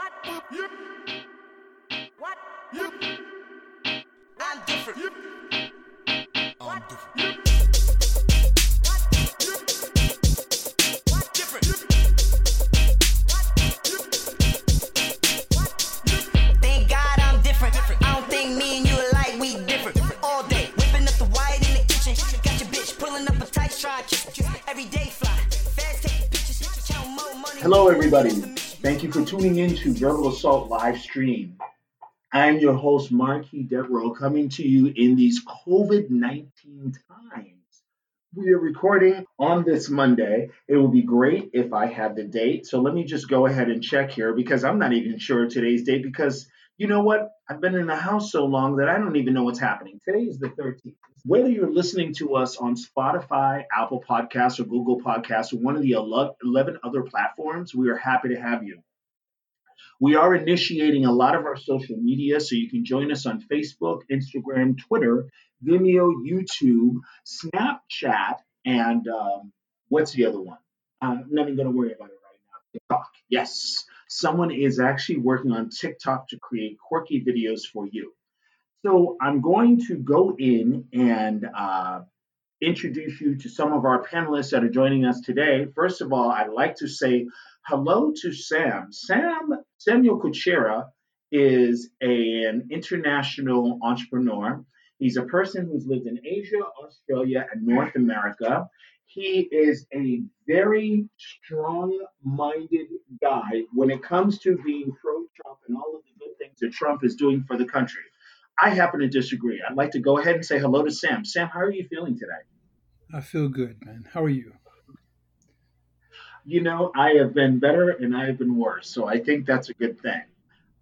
What? Yep. What? Yep. I'm different. Yep. I'm different. Yep. What? Yep. What? Different. Yep. What? Yep. What? Yep. Thank God I'm different. I don't think me and you alike, we different. All day, whipping up the white in the kitchen. Got your bitch pulling up a tight try kiss. Every day fly. Fast taking pictures. Count more money. Hello, everybody. For tuning in to Verbal Assault live stream. I'm your host, Marquis Devereaux, coming to you in these COVID 19 times. We are recording on this Monday. It will be great if I had the date. So let me just go ahead and check here because I'm not even sure today's date because you know what? I've been in the house so long that I don't even know what's happening. Today is the 13th. Whether you're listening to us on Spotify, Apple Podcasts, or Google Podcasts, or one of the 11 other platforms, we are happy to have you. We are initiating a lot of our social media, so you can join us on Facebook, Instagram, Twitter, Vimeo, YouTube, Snapchat, and um, what's the other one? I'm not even going to worry about it right now. TikTok. Yes, someone is actually working on TikTok to create quirky videos for you. So I'm going to go in and uh, introduce you to some of our panelists that are joining us today. First of all, I'd like to say hello to Sam. Sam Samuel Kuchera is a- an international entrepreneur. He's a person who's lived in Asia, Australia, and North America. He is a very strong-minded guy when it comes to being pro-Trump and all of the good things that Trump is doing for the country. I happen to disagree. I'd like to go ahead and say hello to Sam. Sam, how are you feeling today? I feel good, man. How are you? You know, I have been better and I have been worse, so I think that's a good thing.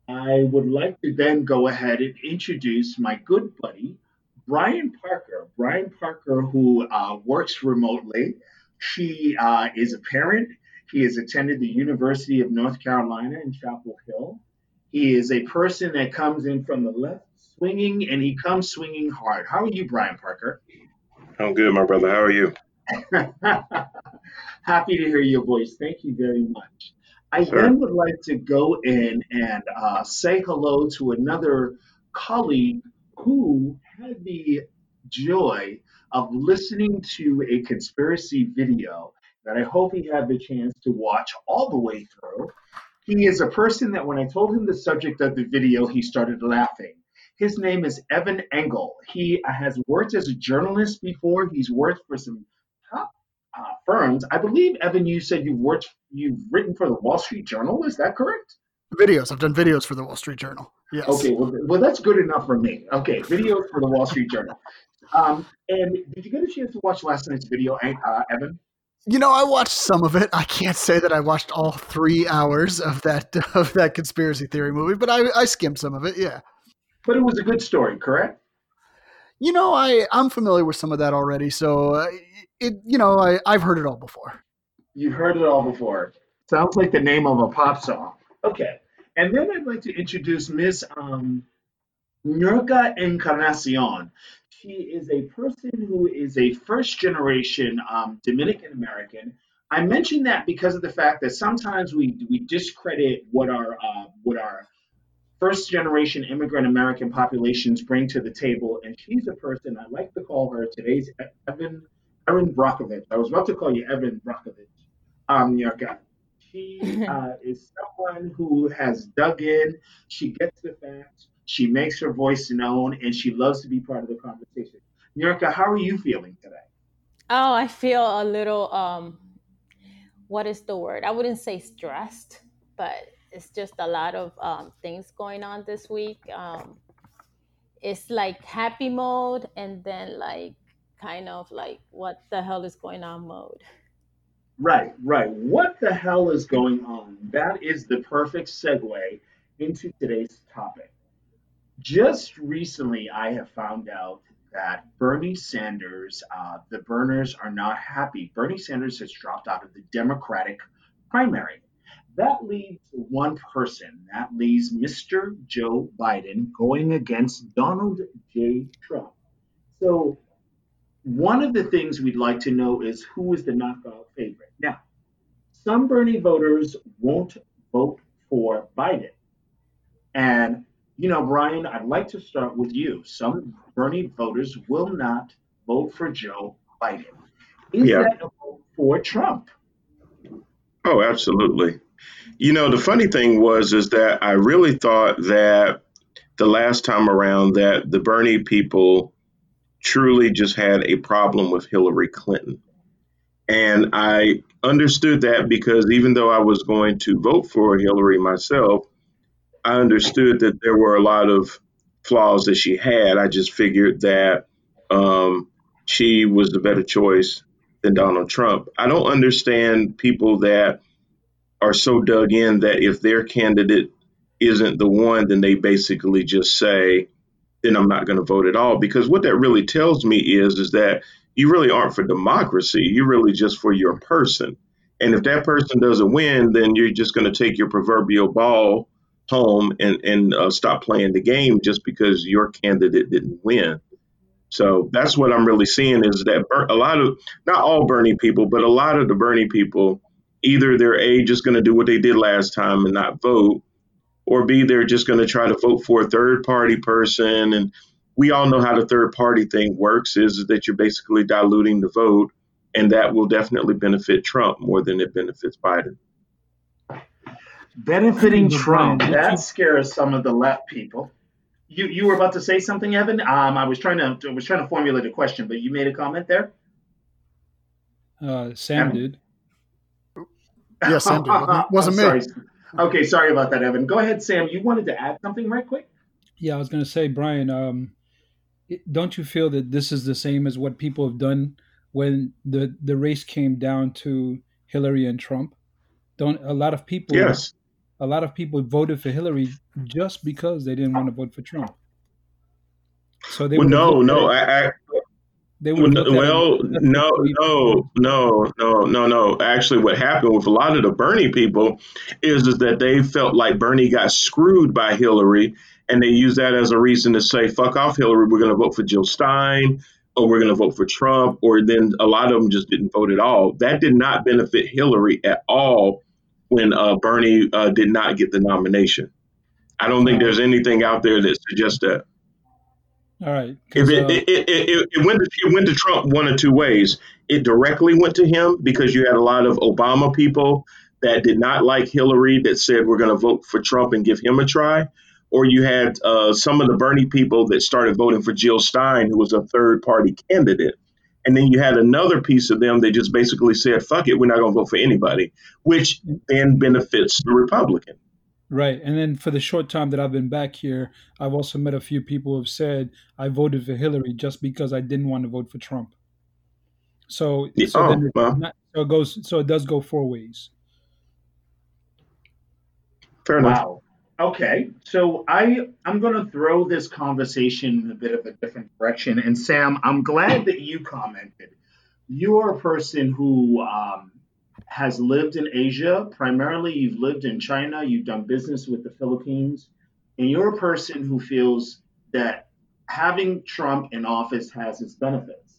I would like to then go ahead and introduce my good buddy, Brian Parker. Brian Parker, who uh, works remotely. She uh, is a parent. He has attended the University of North Carolina in Chapel Hill. He is a person that comes in from the left swinging and he comes swinging hard. How are you, Brian Parker? I'm good, my brother. How are you? Happy to hear your voice. Thank you very much. I Sure. then would like to go in and uh, say hello to another colleague who had the joy of listening to a conspiracy video that I hope he had the chance to watch all the way through. He is a person that when I told him the subject of the video, he started laughing. His name is Evan Engel. He has worked as a journalist before. He's worked for some firms. I believe, Evan, you said you've worked, you've written for the Wall Street Journal. Is that correct? videos. I've done videos for the Wall Street Journal. Yes. Okay, well, well, that's good enough for me. Okay, videos for the Wall Street Journal. Um, and did you get a chance to watch last night's video, uh, Evan? You know, I watched some of it. I can't say that I watched all three hours of that of that conspiracy theory movie, but I, I skimmed some of it. Yeah. But it was a good story, correct? You know, I I'm familiar with some of that already, so uh, it you know I I've heard it all before. You've heard it all before. Sounds like the name of a pop song. Okay. And then I'd like to introduce Miss um, Nurka Encarnacion. She is a person who is a first generation um, Dominican American. I mention that because of the fact that sometimes we, we discredit what our uh, what our first generation immigrant American populations bring to the table. And she's a person I like to call her today's Evan Erin Brockovich. I was about to call you Evan Brockovich. Um, Nurka. She uh, is someone who has dug in. She gets the facts. She makes her voice known, and she loves to be part of the conversation. Nurka, how are you feeling today? Oh, I feel a little um what is the word? I wouldn't say stressed, but it's just a lot of um things going on this week. Um it's like happy mode and then like kind of like what the hell is going on mode. Right, right. What the hell is going on? That is the perfect segue into today's topic. Just recently, I have found out that Bernie Sanders, uh, the Burners are not happy. Bernie Sanders has dropped out of the Democratic primary. That leaves one person. That leaves Mr. Joe Biden going against Donald J. Trump. So, one of the things we'd like to know is who is the knockout favorite. Now, some Bernie voters won't vote for Biden. And, you know, Brian, I'd like to start with you. Some Bernie voters will not vote for Joe Biden. Is Yeah. that a vote for Trump? Oh, absolutely. You know, the funny thing was is that I really thought that the last time around that the Bernie people truly just had a problem with Hillary Clinton. And I understood that because even though I was going to vote for Hillary myself, I understood that there were a lot of flaws that she had. I just figured that um, she was the better choice than Donald Trump. I don't understand people that are so dug in that if their candidate isn't the one, then they basically just say, then I'm not going to vote at all. Because what that really tells me is, is that you really aren't for democracy. You're really just for your person. And if that person doesn't win, then you're just going to take your proverbial ball home and, and uh, stop playing the game just because your candidate didn't win. So that's what I'm really seeing is that a lot of, not all Bernie people, but a lot of the Bernie people, either they're A, just going to do what they did last time and not vote, or B, they're just going to try to vote for a third party person. And we all know how the third party thing works is that you're basically diluting the vote, and that will definitely benefit Trump more than it benefits Biden. Benefiting Trump. That scares some of the left people. You you were about to say something, Evan? Um, I was trying to I was trying to formulate a question, but you made a comment there. Uh, Sam Evan? did. Yes, Sam did. Wasn't- wasn't me. Sorry. Okay, sorry about that, Evan. Go ahead, Sam. You wanted to add something right quick? Yeah, I was going to say, Brian, um, don't you feel that this is the same as what people have done when the, the race came down to Hillary and Trump? Don't a lot of people Yes. a lot of people voted for Hillary just because they didn't want to vote for Trump. So they Well, no, no. I, I, they Well, would no, have looked at it well, no, no, no, no, no, no. Actually, what happened with a lot of the Bernie people is, is that they felt like Bernie got screwed by Hillary, and they used that as a reason to say, "Fuck off, Hillary. We're going to vote for Jill Stein, or we're going to vote for Trump." Or then a lot of them just didn't vote at all. That did not benefit Hillary at all when uh, Bernie uh, did not get the nomination. I don't think there's anything out there that suggests that. All right. If it, uh, it, it, it, it went to, it went to Trump one of two ways. It directly went to him because you had a lot of Obama people that did not like Hillary that said we're going to vote for Trump and give him a try, or you had uh, some of the Bernie people that started voting for Jill Stein, who was a third party candidate. And then you had another piece of them that just basically said, fuck it, we're not going to vote for anybody, which then benefits the Republican. Right. And then for the short time that I've been back here, I've also met a few people who have said I voted for Hillary just because I didn't want to vote for Trump. So, Yeah, so oh, then well. not, so it goes so it does go four ways. Fair enough. Wow. Okay, so I I'm going to throw this conversation in a bit of a different direction. And Sam, I'm glad that you commented. You are a person who um, has lived in Asia. Primarily, you've lived in China. You've done business with the Philippines, and you're a person who feels that having Trump in office has its benefits.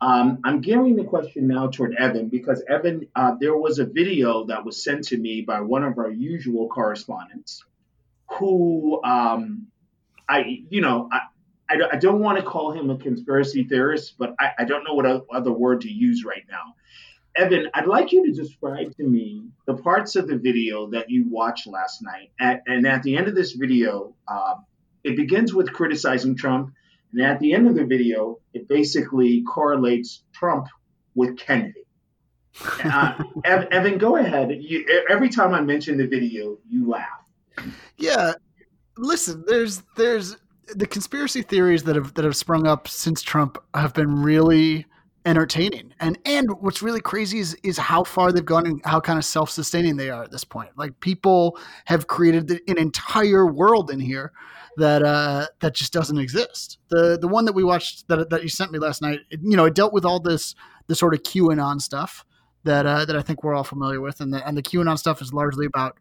Um, I'm gearing the question now toward Evan because Evan, uh, there was a video that was sent to me by one of our usual correspondents who um, I, you know, I, I, I don't want to call him a conspiracy theorist, but I, I don't know what other word to use right now. Evan, I'd like you to describe to me the parts of the video that you watched last night. At, and at the end of this video, um, it begins with criticizing Trump. And at the end of the video, it basically correlates Trump with Kennedy. Uh, Evan, go ahead. You, every time I mention the video, you laugh. Yeah, listen, there's there's the conspiracy theories that have that have sprung up since Trump have been really entertaining. And and what's really crazy is is how far they've gone and how kind of self-sustaining they are at this point. Like people have created an entire world in here that uh that just doesn't exist. The the one that we watched that that you sent me last night, it, you know, it dealt with all this the sort of QAnon stuff that uh, that I think we're all familiar with, and the and the QAnon stuff is largely about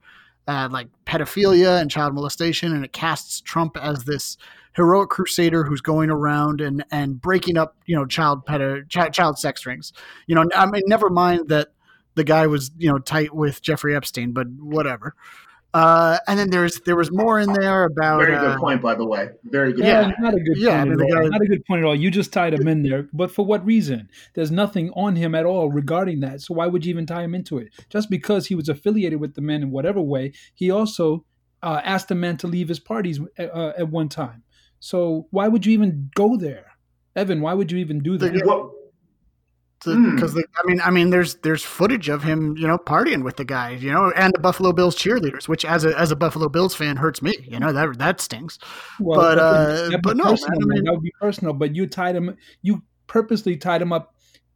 uh, like pedophilia and child molestation, and it casts Trump as this heroic crusader who's going around and and breaking up you know child pedo child, child sex rings. You know, I mean, never mind that the guy was you know tight with Jeffrey Epstein, but whatever. Uh, and then there's there was more in there about Very good uh, point, by the way. Very good. Yeah, point. not a good Yeah, I point mean, at all. guy- Not a good point at all. You just tied him in there, but for what reason? There's nothing on him at all regarding that. So why would you even tie him into it? Just because he was affiliated with the men in whatever way, he also uh, asked the man to leave his parties uh, at one time. So why would you even go there, Evan? Why would you even do that? The- What, Hmm. because I mean I mean there's there's footage of him you know partying with the guys, you know and the Buffalo Bills cheerleaders which as a as a Buffalo Bills fan hurts me you know that that stings Well, But, that would- uh, but no, personal, I mean- that would be personal. But you tied him. You purposely tied him up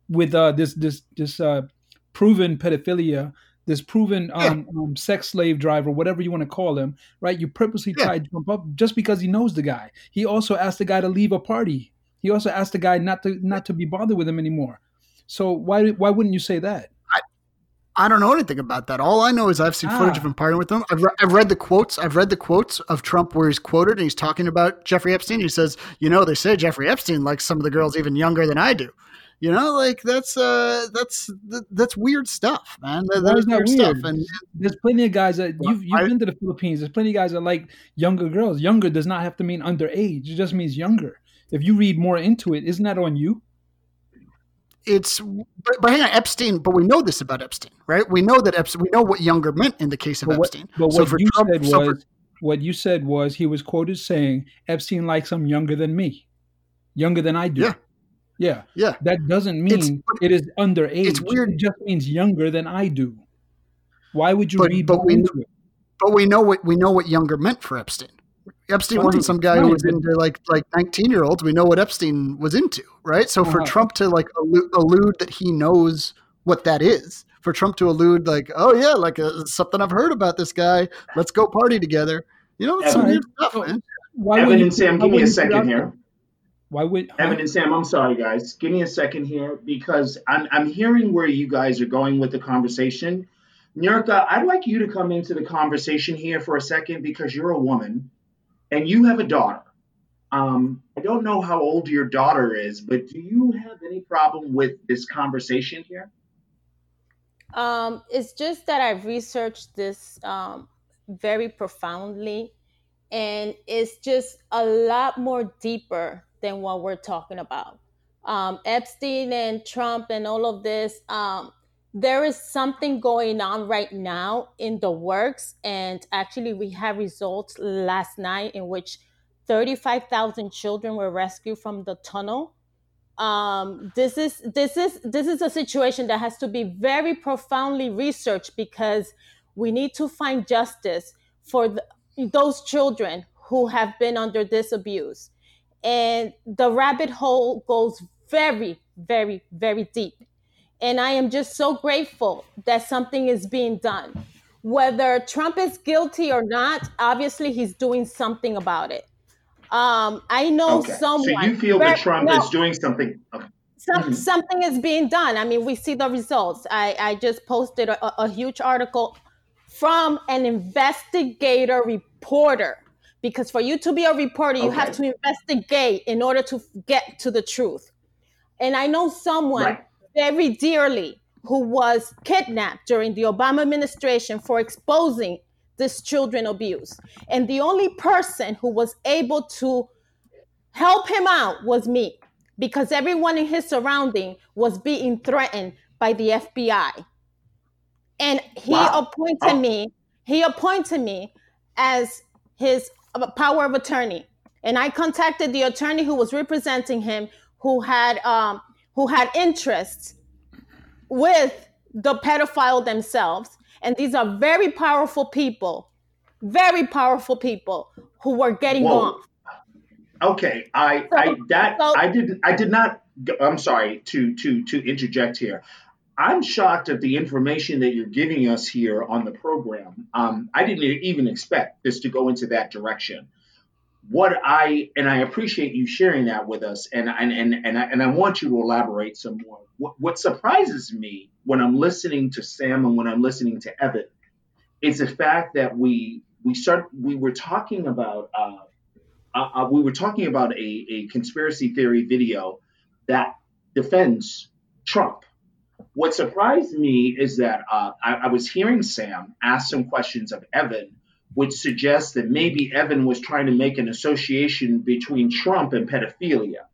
with uh, this this this uh, proven pedophilia, this proven um, um, sex slave driver, whatever you want to call him, right? You purposely Yeah. to jump up just because he knows the guy. He also asked the guy to leave a party. He also asked the guy not to not to be bothered with him anymore. So why why wouldn't you say that? I I don't know anything about that. All I know is I've seen footage Ah. of him partying with them. I've, re- I've read the quotes. I've read the quotes of Trump where he's quoted and he's talking about Jeffrey Epstein. He says, "You know, they say Jeffrey Epstein likes some of the girls even younger than I do." You know, like that's uh that's that's weird stuff, man. That, that is weird, stuff. And There's plenty of guys that you've you've I- been to the Philippines. There's plenty of guys that like younger girls. Younger does not have to mean underage. It just means younger. If you read more into it, isn't that on you? it's but, but hang on, Epstein. But we know this about Epstein, right? We know that Epstein. We know what younger meant in the case of But what, Epstein. but So what you Trump- said was what you said was he was quoted saying Epstein likes I'm younger than me, younger than I do. Yeah. Yeah. yeah, That doesn't mean it is underage. it's weird- It just means younger than I do. Why would you But- read but we- into it? but we know what we know what younger meant for Epstein. Epstein wasn't some guy who was into like like nineteen year olds. We know what Epstein was into, right? So for Uh-huh. Trump to like allude, allude that he knows what that is, for Trump to allude like, oh yeah, like uh, something I've heard about this guy. Let's go party together. You know, it's some weird stuff, man. Why Evan would you- and Sam, give me a wouldn't you put it second here. There? Why would huh? Evan and Sam, I'm sorry, guys. Give me a second here because I'm I'm hearing where you guys are going with the conversation. Nurka, I'd like you to come into the conversation here for a second because you're a woman and you have a daughter. Um, I don't know how old your daughter is, but do you have any problem with this conversation here? Um, it's just that I've researched this um, very profoundly, and it's just a lot more deeper than what we're talking about. Um, Epstein and Trump and all of this, um, there is something going on right now in the works. And actually, we have results last night in which 35,000 children were rescued from the tunnel um, this is this is this is a situation that has to be very profoundly researched because we need to find justice for the, those children who have been under this abuse and the rabbit hole goes very very very deep and i am just so grateful that something is being done whether trump is guilty or not obviously he's doing something about it um, I know Okay. someone. So you feel that Trump no, is doing something? Okay. some, Mhm. something is being done. I mean, we see the results. I, I just posted a, a huge article from an investigator reporter because for you to be a reporter, you have to investigate in order to get to the truth. And I know someone Right. very dearly who was kidnapped during the Obama administration for exposing this children abuse. And the only person who was able to help him out was me because everyone in his surrounding was being threatened by the FBI. And he Wow. appointed Oh. me, he appointed me as his uh, power of attorney. And I contacted the attorney who was representing him who had um, who had interests with the pedophile themselves. And these are very powerful people, very powerful people who were getting Whoa. off. Okay, I, I that so- I did I did not. I'm sorry to to to interject here. I'm shocked at the information that you're giving us here on the program. Um, I didn't even expect this to go into that direction. What I and I appreciate you sharing that with us, and and and and I, and I want you to elaborate some more. What, what surprises me when I'm listening to Sam and when I'm listening to Evan is the fact that we we start we were talking about. Uh, uh, we were talking about a, a conspiracy theory video that defends Trump. What surprised me is that uh, I, I was hearing Sam ask some questions of Evan which suggests that maybe Evan was trying to make an association between Trump and pedophilia.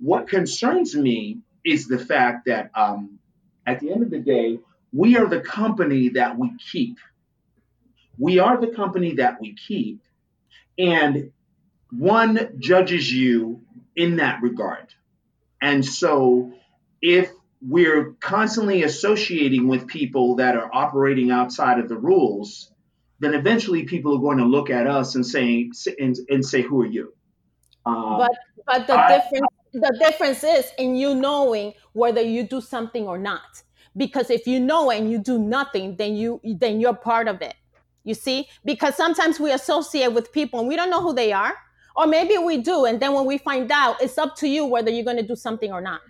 What concerns me is the fact that um, at the end of the day, we are the company that we keep. We are the company that we keep. And one judges you in that regard. And so if we're constantly associating with people that are operating outside of the rules, then eventually people are going to look at us and say and, and say, "Who are you?" Um, but but the I, difference the difference is in you knowing whether you do something or not. Because if you know and you do nothing, then you then you're part of it. You see, because sometimes we associate with people and we don't know who they are, or maybe we do, and then when we find out, it's up to you whether you're going to do something or not.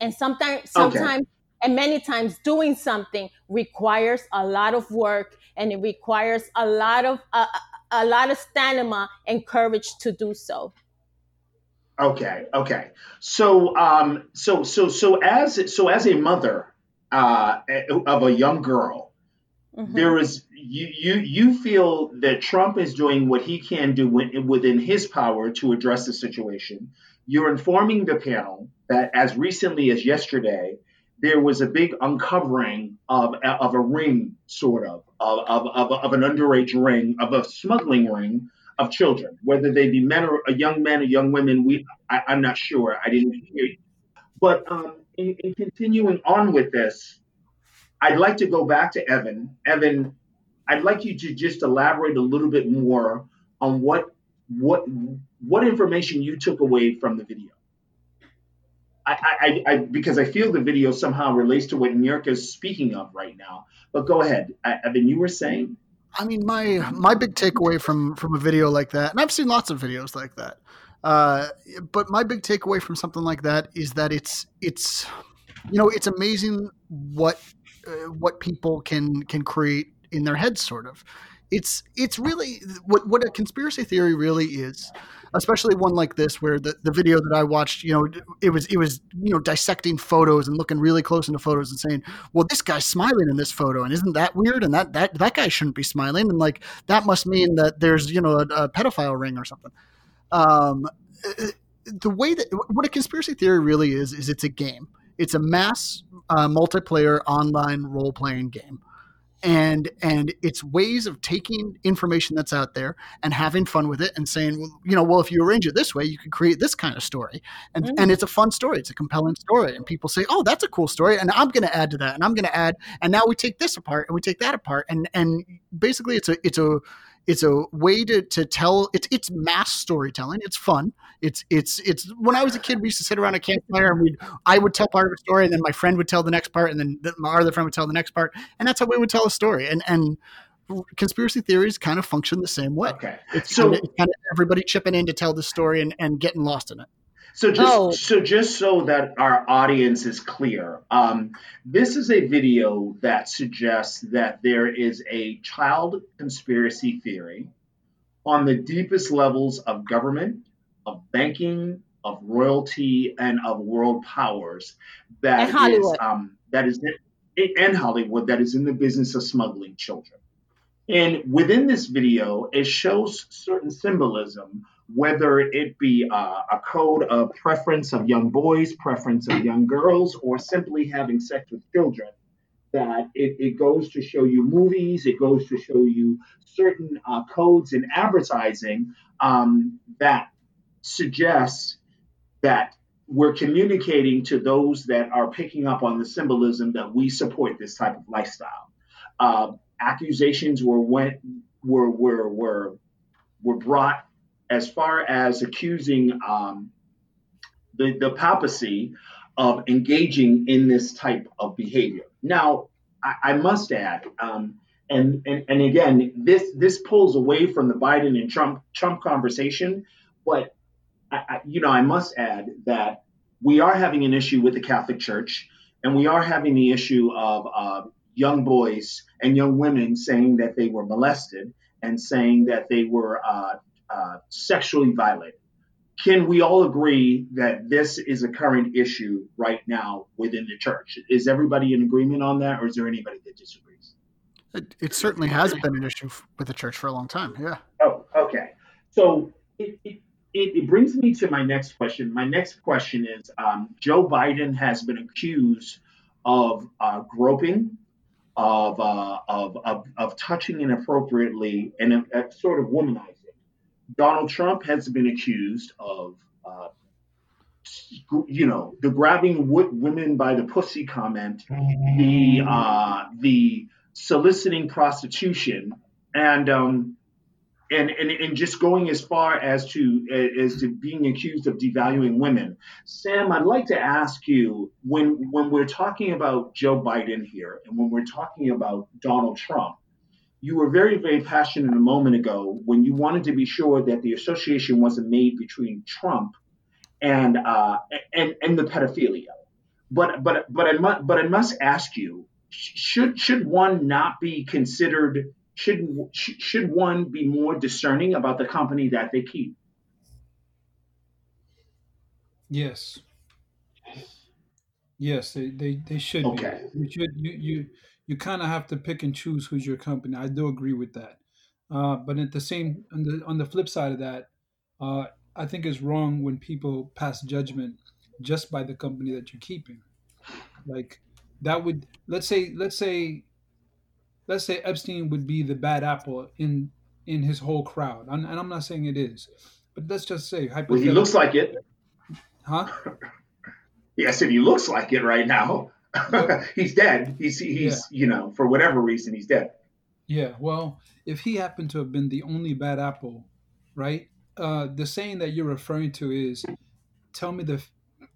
And sometimes, sometimes, okay. and many times, doing something requires a lot of work and it requires a lot of uh, a lot of stamina and courage to do so. Okay, okay. So, um, so, so, so as so as a mother uh, of a young girl, mm-hmm. there is you you you feel that Trump is doing what he can do within his power to address the situation. You're informing the panel that as recently as yesterday, there was a big uncovering of, of a ring, sort of, of, of, of, an underage ring, of a smuggling ring of children, whether they be men or young men or young women. We, I, am not sure. I didn't hear you. But um, in, in continuing on with this, I'd like to go back to Evan. Evan, I'd like you to just elaborate a little bit more on what what what information you took away from the video. I, I, I, because I feel the video somehow relates to what Nurka is speaking of right now. But go ahead, I, Evan. You were saying. I mean, my my big takeaway from from a video like that, and I've seen lots of videos like that. Uh, but my big takeaway from something like that is that it's it's you know it's amazing what uh, what people can can create in their heads, sort of. It's it's really what what a conspiracy theory really is especially one like this where the, the video that I watched, you know, it was it was you know dissecting photos and looking really close into photos and saying, well, this guy's smiling in this photo, and isn't that weird? And that that that guy shouldn't be smiling, and like that must mean that there's you know a, a pedophile ring or something. Um, the way that what a conspiracy theory really is is it's a game. It's a mass uh, multiplayer online role playing game and and it's ways of taking information that's out there and having fun with it and saying well, you know well if you arrange it this way you can create this kind of story. And mm-hmm. and it's a fun story. It's a compelling story. And people say oh that's a cool story and i'm going to add to that and i'm going to add and now we take this apart and we take that apart and and basically it's a it's a it's a way to, to tell it's it's mass storytelling. It's fun. It's it's it's when i was a kid we used to sit around a campfire and we i would tell part of a story and then my friend would tell the next part and then my other friend would tell the next part. And that's how we would tell a story. And and conspiracy theories kind of function the same way. Okay. It's so kind of, kind of everybody chipping in to tell the story and, and getting lost in it so just oh. so just so that our audience is clear, um, this is a video that suggests that there is a child conspiracy theory on the deepest levels of government, of banking, of royalty, and of world powers that is um, that is and Hollywood that is in the business of smuggling children. And within this video, it shows certain symbolism whether it be uh, a code of preference of young boys, preference of young girls, or simply having sex with children. That it, it goes to show you movies, it goes to show you certain uh, codes in advertising um, that suggests that we're communicating to those that are picking up on the symbolism that we support this type of lifestyle. Uh, accusations were went were were were were brought as far as accusing um, the, the papacy of engaging in this type of behavior. Now, I, I must add, um, and, and and again, this this pulls away from the Biden and Trump Trump conversation, but I, I, you know, I must add that we are having an issue with the Catholic Church, and we are having the issue of uh, young boys and young women saying that they were molested and saying that they were uh, uh, sexually violated. Can we all agree that this is a current issue right now within the church? Is everybody in agreement on that, or is there anybody that disagrees? It, it certainly has been an issue with the church for a long time. Yeah. Oh, okay. So it, it, it, brings me to my next question. My next question is um, Joe Biden has been accused of uh, groping, of, uh, of, of, of touching inappropriately, and uh, sort of womanizing. Donald Trump has been accused of, uh, you know, the grabbing women by the pussy comment, the uh, the soliciting prostitution, and um, and, and and just going as far as to as to being accused of devaluing women. Sam, I'd like to ask you when when we're talking about Joe Biden here, and when we're talking about Donald Trump you were very, very passionate a moment ago when you wanted to be sure that the association wasn't made between Trump and uh, and and the pedophilia. But but but I must but I must ask you, should should one not be considered? Should should one be more discerning about the company that they keep? Yes. Yes, they, they, they should Okay. be. You should you you you kind of have to pick and choose who's your company. I do agree with that. Uh, but at the same on the on the flip side of that, uh, I think it's wrong when people pass judgment just by the company that you're keeping. Like that would let's say let's say let's say Epstein would be the bad apple in in his whole crowd, and, and I'm not saying it is, but let's just say Well, he looks like it. huh? yes, if he looks like it right now. he's dead. He's he's you know for whatever reason he's dead. Yeah, well, if he happened to have been the only bad apple, right? Uh, the saying that you're referring to is, "Tell me the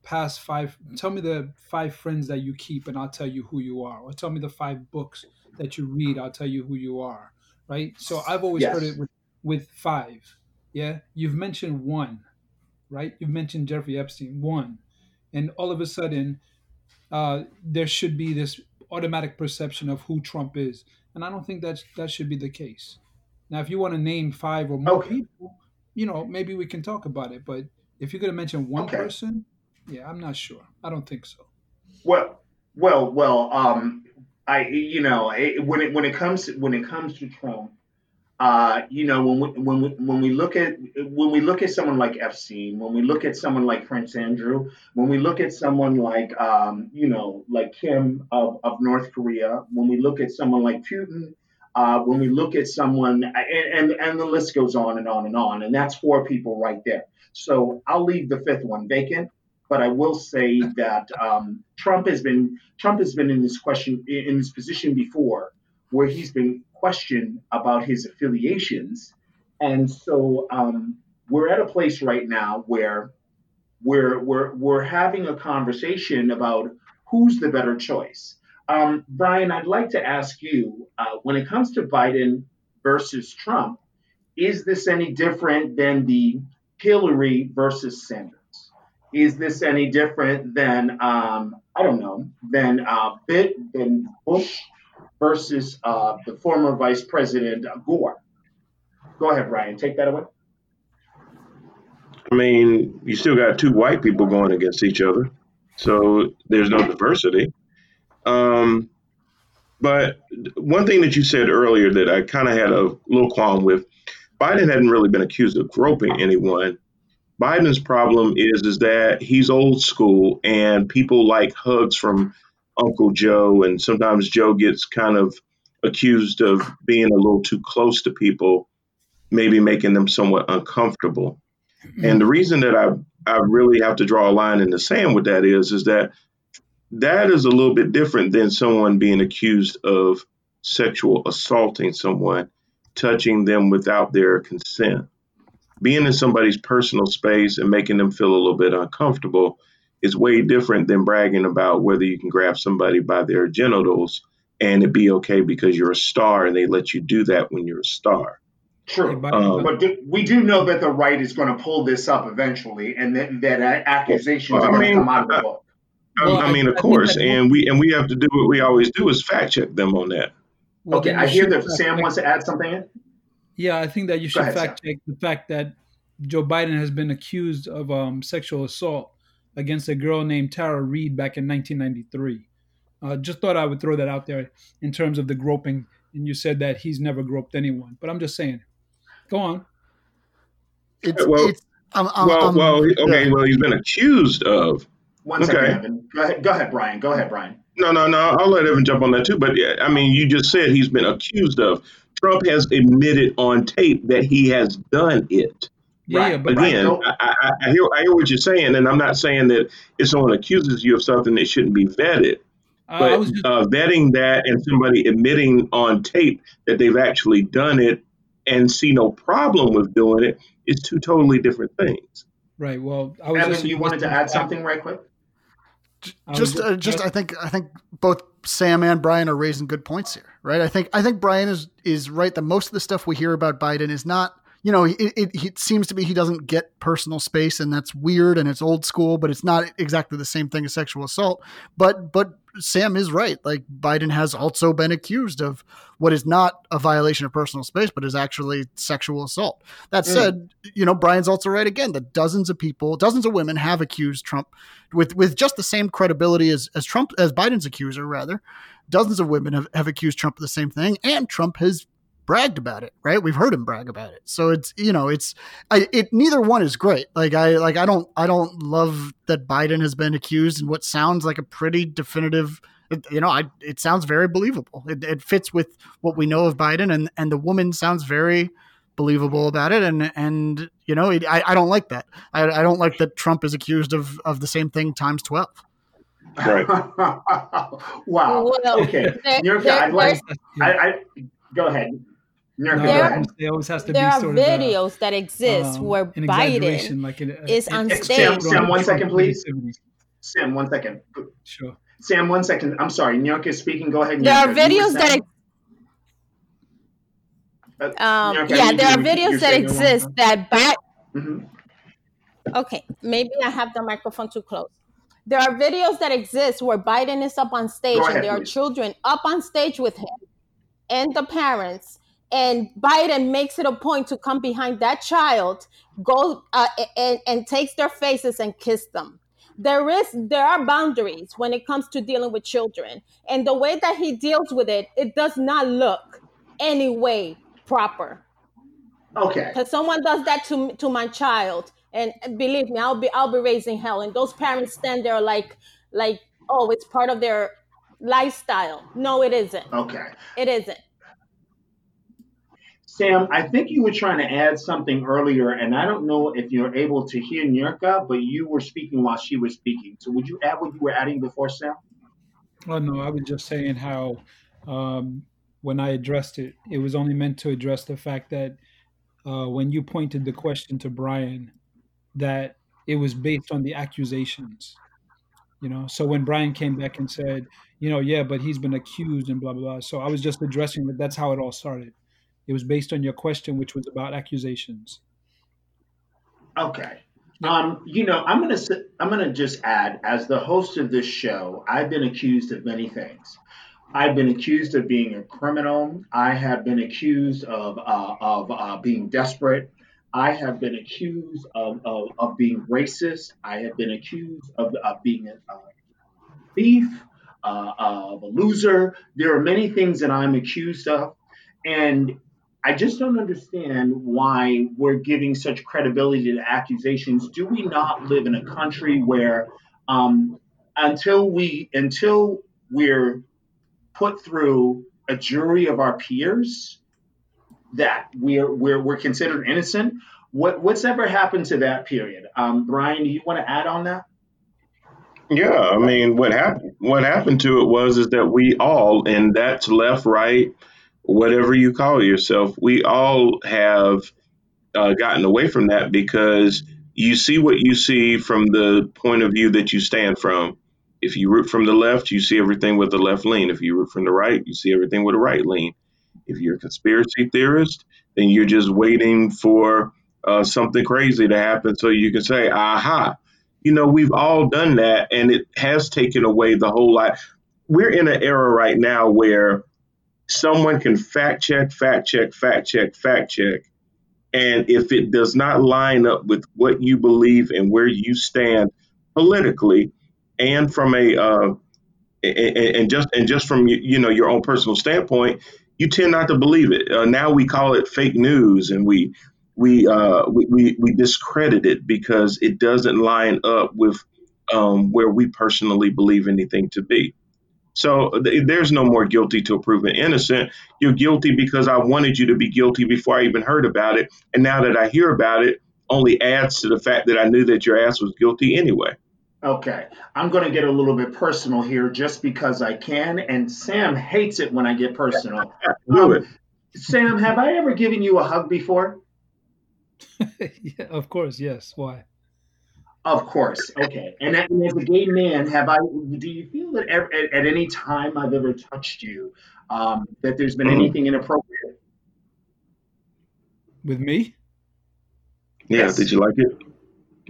past five. Tell me the five friends that you keep, and I'll tell you who you are. Or tell me the five books that you read. I'll tell you who you are." Right. So I've always heard it with with five. Yeah, you've mentioned one, right? You've mentioned Jeffrey Epstein, one, and all of a sudden, uh, there should be this automatic perception of who Trump is, and I don't think that that should be the case. Now, if you want to name five or more Okay. people, you know, maybe we can talk about it. But if you're going to mention one Okay. person, yeah, I'm not sure. I don't think so. Well, well, well. Um, I you know it, when it when it comes to, when it comes to Trump, uh, you know when we when we when we look at when we look at someone like Epstein, when we look at someone like Prince Andrew, when we look at someone like um, you know like Kim of, of North Korea, when we look at someone like Putin, uh, when we look at someone and, and and the list goes on and on and on, and that's four people right there. So I'll leave the fifth one vacant but I will say that um, Trump has been Trump has been in this question in this position before, where he's been questioned about his affiliations, and so um, we're at a place right now where we're we're we're having a conversation about who's the better choice. Um, Brian, I'd like to ask you uh, when it comes to Biden versus Trump, is this any different than the Hillary versus Sanders? Is this any different than um, I don't know than uh, Bit than Bush versus uh, the former Vice President Gore? Go ahead, Brian. Take that away. I mean, you still got two white people going against each other, so there's no diversity. Um, but one thing that you said earlier that I kind of had a little qualm with, Biden hadn't really been accused of groping anyone. Biden's problem is is that he's old school and people like hugs from Uncle Joe, and sometimes Joe gets kind of accused of being a little too close to people, maybe making them somewhat uncomfortable. Mm-hmm. And the reason that I I really have to draw a line in the sand with that is is that that is a little bit different than someone being accused of sexual assaulting someone, touching them without their consent. Being in somebody's personal space and making them feel a little bit uncomfortable is way different than bragging about whether you can grab somebody by their genitals and it be okay because you're a star and they let you do that when you're a star. Hey, True. but, Um, But do, we do know that the right is going to pull this up eventually, and that, that accusations Well, I are going to mean, come out of the book. I, Well, I mean, I- of I course, and we and we have to do what we always do is fact check them on that. well, Okay, I hear that Sam check- wants to add something in. Yeah, I think that you should ahead, fact check the fact that Joe Biden has been accused of um, sexual assault against a girl named Tara Reade back in 1993. Uh, just thought I would throw that out there in terms of the groping and you said that he's never groped anyone. But I'm just saying, go on. It's, Well- it's I'm, I'm, well, I'm- well, okay. Well, he's been accused of. One second, Okay. Evan. Go ahead, go ahead, Brian. Go ahead, Brian. No, no, no. I'll let Evan jump on that too. But yeah, I mean, you just said he's been accused of. Trump has admitted on tape that he has done it. Yeah, Right. but Again. I, I, I hear I hear what you're saying, and I'm not saying that if someone accuses you of something that shouldn't be vetted. I, I But was just uh, vetting that and somebody admitting on tape that they've actually done it and see no problem with doing it is two totally different things. right. Well, I was Evan, just you wanted to add something right quick? Just just- uh, just I think I think both Sam and Brian are raising good points here, right? I think I think Brian is is right that most of the stuff we hear about Biden is not you know it, it, it seems to be he doesn't get personal space and that's weird and it's old school, but it's not exactly the same thing as sexual assault. But but Sam is right. Like Biden has also been accused of what is not a violation of personal space, but is actually sexual assault. That Mm. said, you know Brian's also right again that dozens of people, dozens of women have accused Trump with with just the same credibility as as Trump as Biden's accuser rather. Dozens of women have, have accused Trump of the same thing, and Trump has bragged about it. Right? We've heard him brag about it. So it's you know it's I, it neither one is great. Like I like I don't I don't love that Biden has been accused in what sounds like a pretty definitive. You know, I it sounds very believable. It, it fits with what we know of Biden, and and the woman sounds very believable about it. And and you know, it, I I don't like that. I, I don't like that Trump is accused of of the same thing times twelve. Right. wow. Well, okay. there- Nurka, there- I'd like. I, I go ahead. Nurka, no, There- ahead. always has to there be are sort of a, videos that exist um, where Biden like an, is on stage. Sam, one Trump second, please. Sam, one second. Sure. Sam, one second. I'm sorry. Nurka is speaking. Go ahead. there are Nurka. You were videos that ex- Uh, um, Nurka, yeah there are videos you're that saying- exist that Biden Mhm. Okay, maybe I have the microphone too close. There are videos that exist where Biden is up on stage ahead, and there are children up on stage with him and the parents. And Biden makes it a point to come behind that child, go uh, and, and takes their faces and kiss them. There is there are boundaries when it comes to dealing with children, and the way that he deals with it, it does not look any way proper Okay. because someone does that to to my child and believe me i'll be i'll be raising hell and those parents stand there like like oh it's part of their lifestyle no it isn't Okay. it isn't Sam, I think you were trying to add something earlier, and I don't know if you're able to hear Nurka, but you were speaking while she was speaking. So would you add what you were adding before, Sam? Oh no, I was just saying how um, when I addressed it, it was only meant to address the fact that uh, when you pointed the question to Brian, that it was based on the accusations. You know, so when Brian came back and said, you know, yeah, but he's been accused and blah blah blah. So I was just addressing that. That's how it all started. It was based on your question, which was about accusations. Okay. Um, you know, I'm gonna I'm gonna just add, as the host of this show, I've been accused of many things. I've been accused of being a criminal. I have been accused of uh, of uh, being desperate. I have been accused of, of, of being racist. I have been accused of, of being a, a thief, uh, of a loser. There are many things that I'm accused of, and I just don't understand why we're giving such credibility to accusations. Do we not live in a country where, um, until we until we're put through a jury of our peers, that we're we're, we're considered innocent? What what's ever happened to that period? Um, Brian, do you want to add on that? Yeah, I mean, what happened? What happened to it was is that we all, and that's left, right, whatever you call yourself, we all have uh, gotten away from that because you see what you see from the point of view that you stand from. If you root from the left, you see everything with the left lean. If you root from the right, you see everything with a right lean. If you're a conspiracy theorist, then you're just waiting for uh, something crazy to happen so you can say, aha. You know, we've all done that, and it has taken away the whole lot. We're in an era right now where someone can fact check, fact check, fact check, fact check. And if it does not line up with what you believe and where you stand politically, and from a uh, and, and just and just from you know your own personal standpoint, you tend not to believe it. Uh, now we call it fake news, and we we, uh, we we discredit it because it doesn't line up with um, where we personally believe anything to be. So th- there's no more guilty to proven innocent. You're guilty because I wanted you to be guilty before I even heard about it, and now that I hear about it, only adds to the fact that I knew that your ass was guilty anyway. Okay, I'm going to get a little bit personal here just because I can, and Sam hates it when I get personal. Do Um. Sam, have I ever given you a hug before? yeah, of course, yes. Why? Of course. Okay. And as as a gay man, have I? Do you feel that ever, at, at any time I've ever touched you, um, that there's been anything inappropriate? With me? Yeah, Yes. did you like it?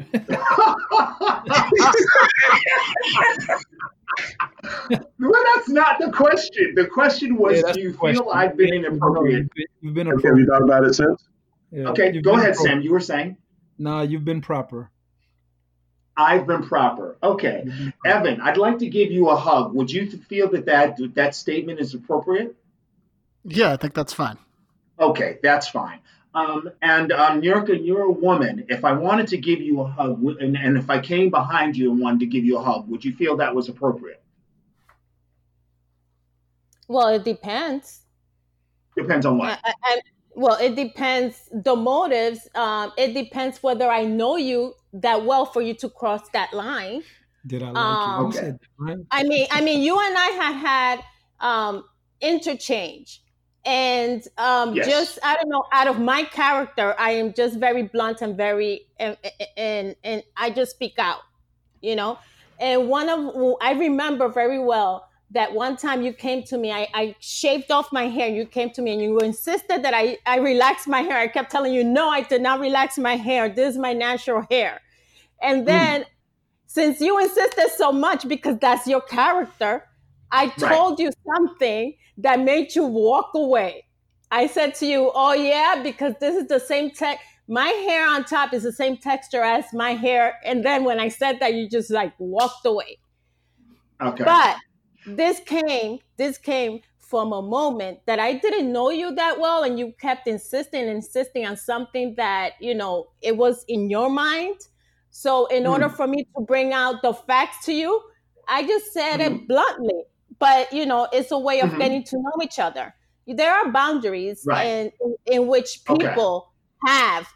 well, that's not the question. The question was, Yeah, do you feel I've been inappropriate? You've been, you've been Have you thought about it since? Yeah, Okay, you've go ahead. Sam. You were saying Nah, you've been proper. I've been proper. Okay, You've. Evan, I'd like to give you a hug. Would you feel that that, that statement is appropriate? Yeah, I think that's fine. Okay, that's fine. Um, and um, Nurka, you're a woman. If I wanted to give you a hug, and, and if I came behind you and wanted to give you a hug, would you feel that was appropriate? Well, it depends. Depends on I, what. I, I- well, it depends the motives. Um, it depends whether I know you that well for you to cross that line. Did I like Um, you? Okay. You said, right? I mean, I mean, you and I had had um, interchange, and um, Yes. just I don't know. Out of my character, I am just very blunt and very and and and I just speak out, you know. And one of I remember very well that one time you came to me. I, I shaved off my hair. You came to me and you insisted that I I relax my hair. I kept telling you, no, I did not relax my hair. This is my natural hair. And hmm. then since you insisted so much because that's your character, I Right. told you something that made you walk away. I said to you, "Oh yeah, because this is the same tech. My hair on top is the same texture as my hair." And then when I said that, you just like walked away. Okay. But this came, this came from a moment that I didn't know you that well, and you kept insisting, insisting on something that you know it was in your mind. So, in order for me to bring out the facts to you, I just said it bluntly. But you know, it's a way of Mhm. getting to know each other. There are boundaries Right. in, in in which Okay. people have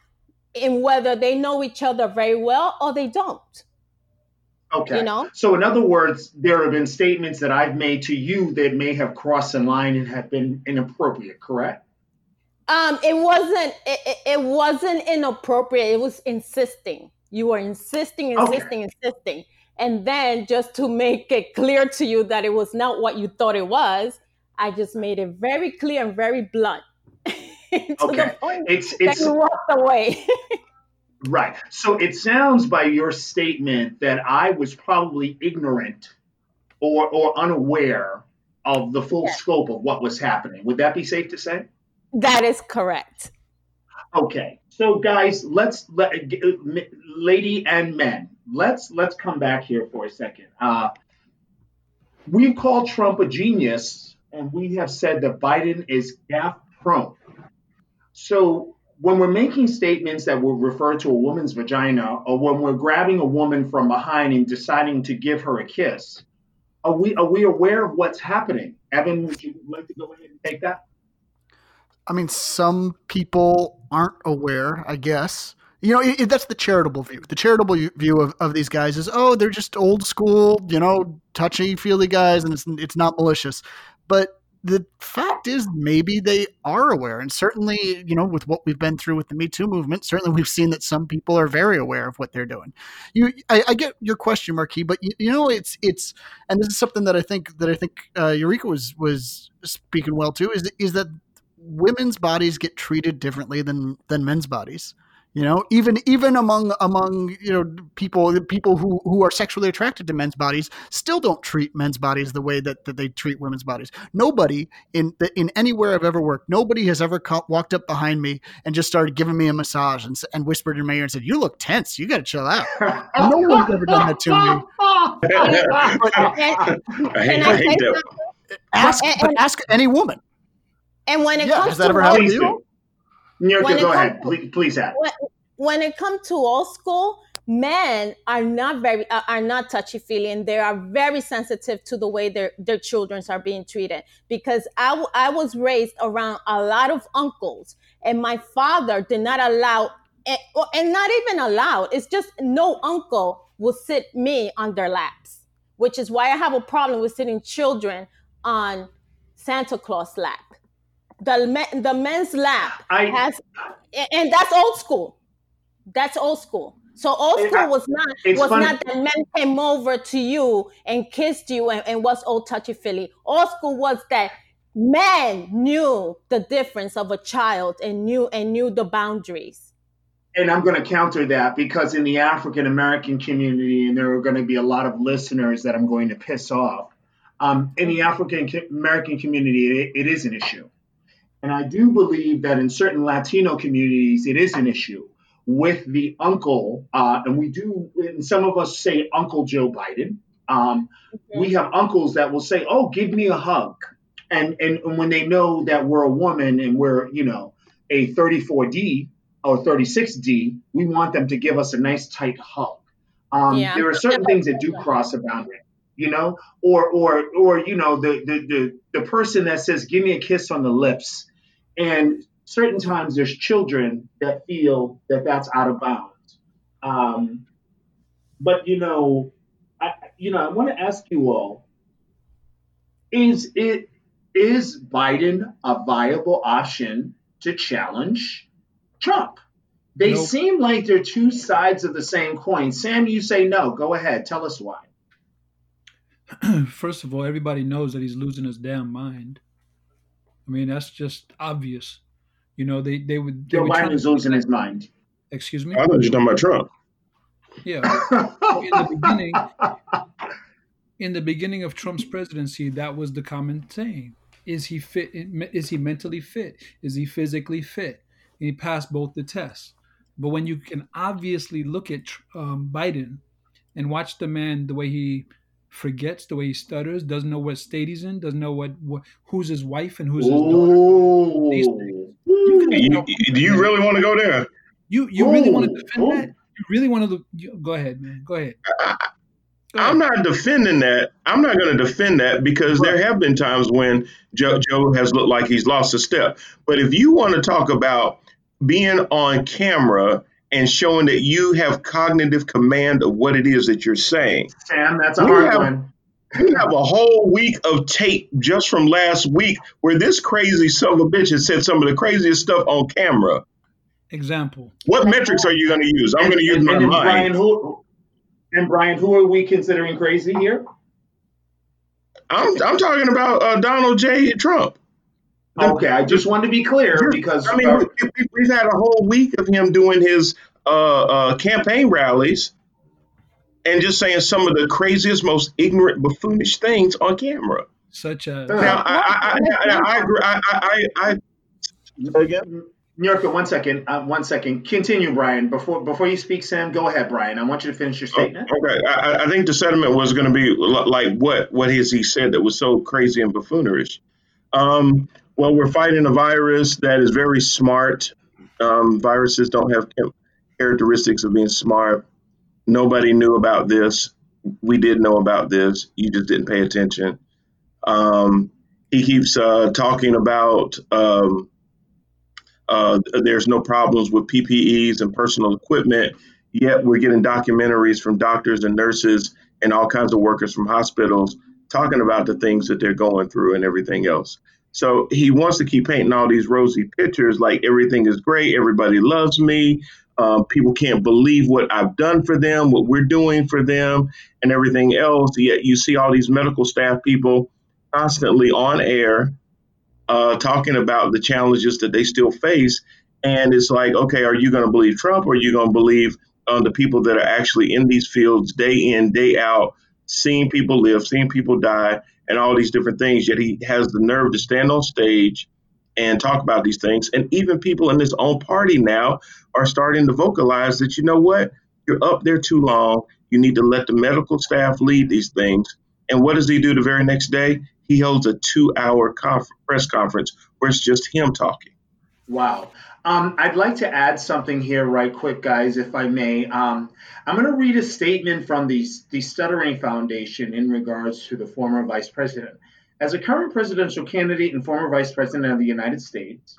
in whether they know each other very well or they don't. Okay. You know. So, in other words, there have been statements that I've made to you that may have crossed a line and have been inappropriate. Correct? Um, it wasn't. It, it, wasn't inappropriate. It was insisting. You were insisting, Okay. insisting, insisting, and then just to make it clear to you that it was not what you thought it was, I just made it very clear and very blunt. to Okay. the point It's that it's you walked away. Right. So it sounds by your statement that I was probably ignorant or, or unaware of the full Yes. scope of what was happening. Would that be safe to say? that is correct. Okay. So guys, let's let, lady and men, let's let's come back here for a second. Uh, we've called Trump a genius, and we have said that Biden is gaffe prone. So when we're making statements that will refer to a woman's vagina, or when we're grabbing a woman from behind and deciding to give her a kiss, are we are we aware of what's happening? Evan, would you like to go ahead and take that? I mean, some people aren't aware, I guess. You know, it, it- that's the charitable view. The charitable view of, of these guys is, oh, they're just old school, you know, touchy feely guys, and it's it's not malicious. But the fact is, maybe they are aware, and certainly, you know, with what we've been through with the Me Too movement, certainly we've seen that some people are very aware of what they're doing. You, I, I get your question, Marquis, but you, you know, it's it's, and this is something that I think that I think uh, Nurka was was speaking well to is is that women's bodies get treated differently than than men's bodies you know even even among among you know people people who who are sexually attracted to men's bodies still don't treat men's bodies the way that, that they treat women's bodies. Nobody in the, in anywhere i've ever worked nobody has ever co- walked up behind me and just started giving me a massage and, and whispered in my ear and said you look tense. You got to chill out. No one's ever done that to me. I hate, I hate that. ask And- but and- ask any woman. And when it Yeah, comes has that to ever happened to school, do. Nurka, go ahead. to- Please, please add. when, when it comes to old school, men are not very uh, are not touchy feely, and they are very sensitive to the way their their children are being treated. Because I w- I was raised around a lot of uncles, and my father did not allow. And, and not even allowed. It's just no uncle will sit me on their laps, which is why I have a problem with sitting children on Santa Claus lap. The men, the men's lap I- has, and that's old school. That's old school. So old school I- was not was funny- not that men came over to you and kissed you and, and was old touchy feely. Old school was that men knew the difference of a child and knew and knew the boundaries. and I'm going to counter that because in the African American community, and there are going to be a lot of listeners that I'm going to piss off. Um, in the African American community, it, it is an issue. And I do believe that in certain Latino communities, it is an issue with the uncle. Uh, and we do, and some of us say Uncle Joe Biden. Um, we have uncles that will say, "Oh, give me a hug," and, and and when they know that we're a woman and we're you know a 34D or 36D, we want them to give us a nice tight hug. Um, Yeah. There are certain things that do cross a boundary, you know, or or or you know the the the the person that says, "Give me a kiss on the lips," and certain times there's children that feel that that's out of bounds. Um, but you know, I you know I want to ask you all: Is it is Biden a viable option to challenge Trump? They Nope. seem like they're two sides of the same coin. Sam, you say no. Go ahead. Tell us why. First of all, everybody knows that he's losing his damn mind. I mean, that's just obvious. You know, they they would. They Joe would try Biden to- is losing his mind. Excuse me. I thought you were talking about Trump. Yeah. In the beginning, in the beginning of Trump's presidency, that was the common saying: Is he fit? Is he mentally fit? Is he physically fit? And he passed both the tests. But when you can obviously look at um, Biden and watch the man, the way he forgets, the way he stutters, doesn't know what state he's in, doesn't know what, what who's his wife and who's his daughter. Ooh. These. You can- You, do you really want to go there? You you really want to defend ooh. that? You really want to? You, go ahead, man. Go ahead. Go I'm ahead. not defending that. I'm not going to defend that because there have been times when Joe, Joe has looked like he's lost a step. But if you want to talk about being on camera and showing that you have cognitive command of what it is that you're saying, Sam, that's a We hard have- one. we have a whole week of tape just from last week where this crazy son of a bitch has said some of the craziest stuff on camera. Example. What metrics are you going to use? I'm going to use and, my and then Brian, mind. who and Brian, who are we considering crazy here? I'm, I'm talking about uh, Donald J. Trump. Okay, I just wanted to be clear because I mean, uh, we, we- we've had a whole week of him doing his uh, uh, campaign rallies and just saying some of the craziest, most ignorant, buffoonish things on camera. Such as Uh, Now, I, I, I, I, I agree. I, I, I, again, Nurka, one second, uh, one second. Continue, Brian. Before before you speak, Sam, go ahead, Brian. I want you to finish your statement. okay, I, I- I think the sentiment was going to be like what what has he said that was so crazy and buffoonish. Um, well, we're fighting a virus that is very smart. Um, viruses don't have characteristics of being smart. Nobody knew about this. We did know about this. You just didn't pay attention. Um, he keeps uh, talking about um, uh, there's no problems with PPEs and personal equipment, yet we're getting documentaries from doctors and nurses and all kinds of workers from hospitals talking about the things that they're going through and everything else. So he wants to keep painting all these rosy pictures like everything is great, everybody loves me, um, people can't believe what I've done for them, what we're doing for them, and everything else. Yet you see all these medical staff people constantly on air uh, talking about the challenges that they still face. And it's like, okay, are you going to believe Trump or are you going to believe um, the people that are actually in these fields day in, day out, seeing people live, seeing people die, and all these different things? Yet he has the nerve to stand on stage and talk about these things. And even people in his own party now are starting to vocalize that, you know what, you're up there too long. You need to let the medical staff lead these things. And what does he do the very next day? he holds a two-hour conf- press conference where it's just him talking. Wow. Um, I'd like to add something here, right quick, guys, if I may. Um, I'm going to read a statement from the, the Stuttering Foundation in regards to the former vice president. As a current presidential candidate and former vice president of the United States,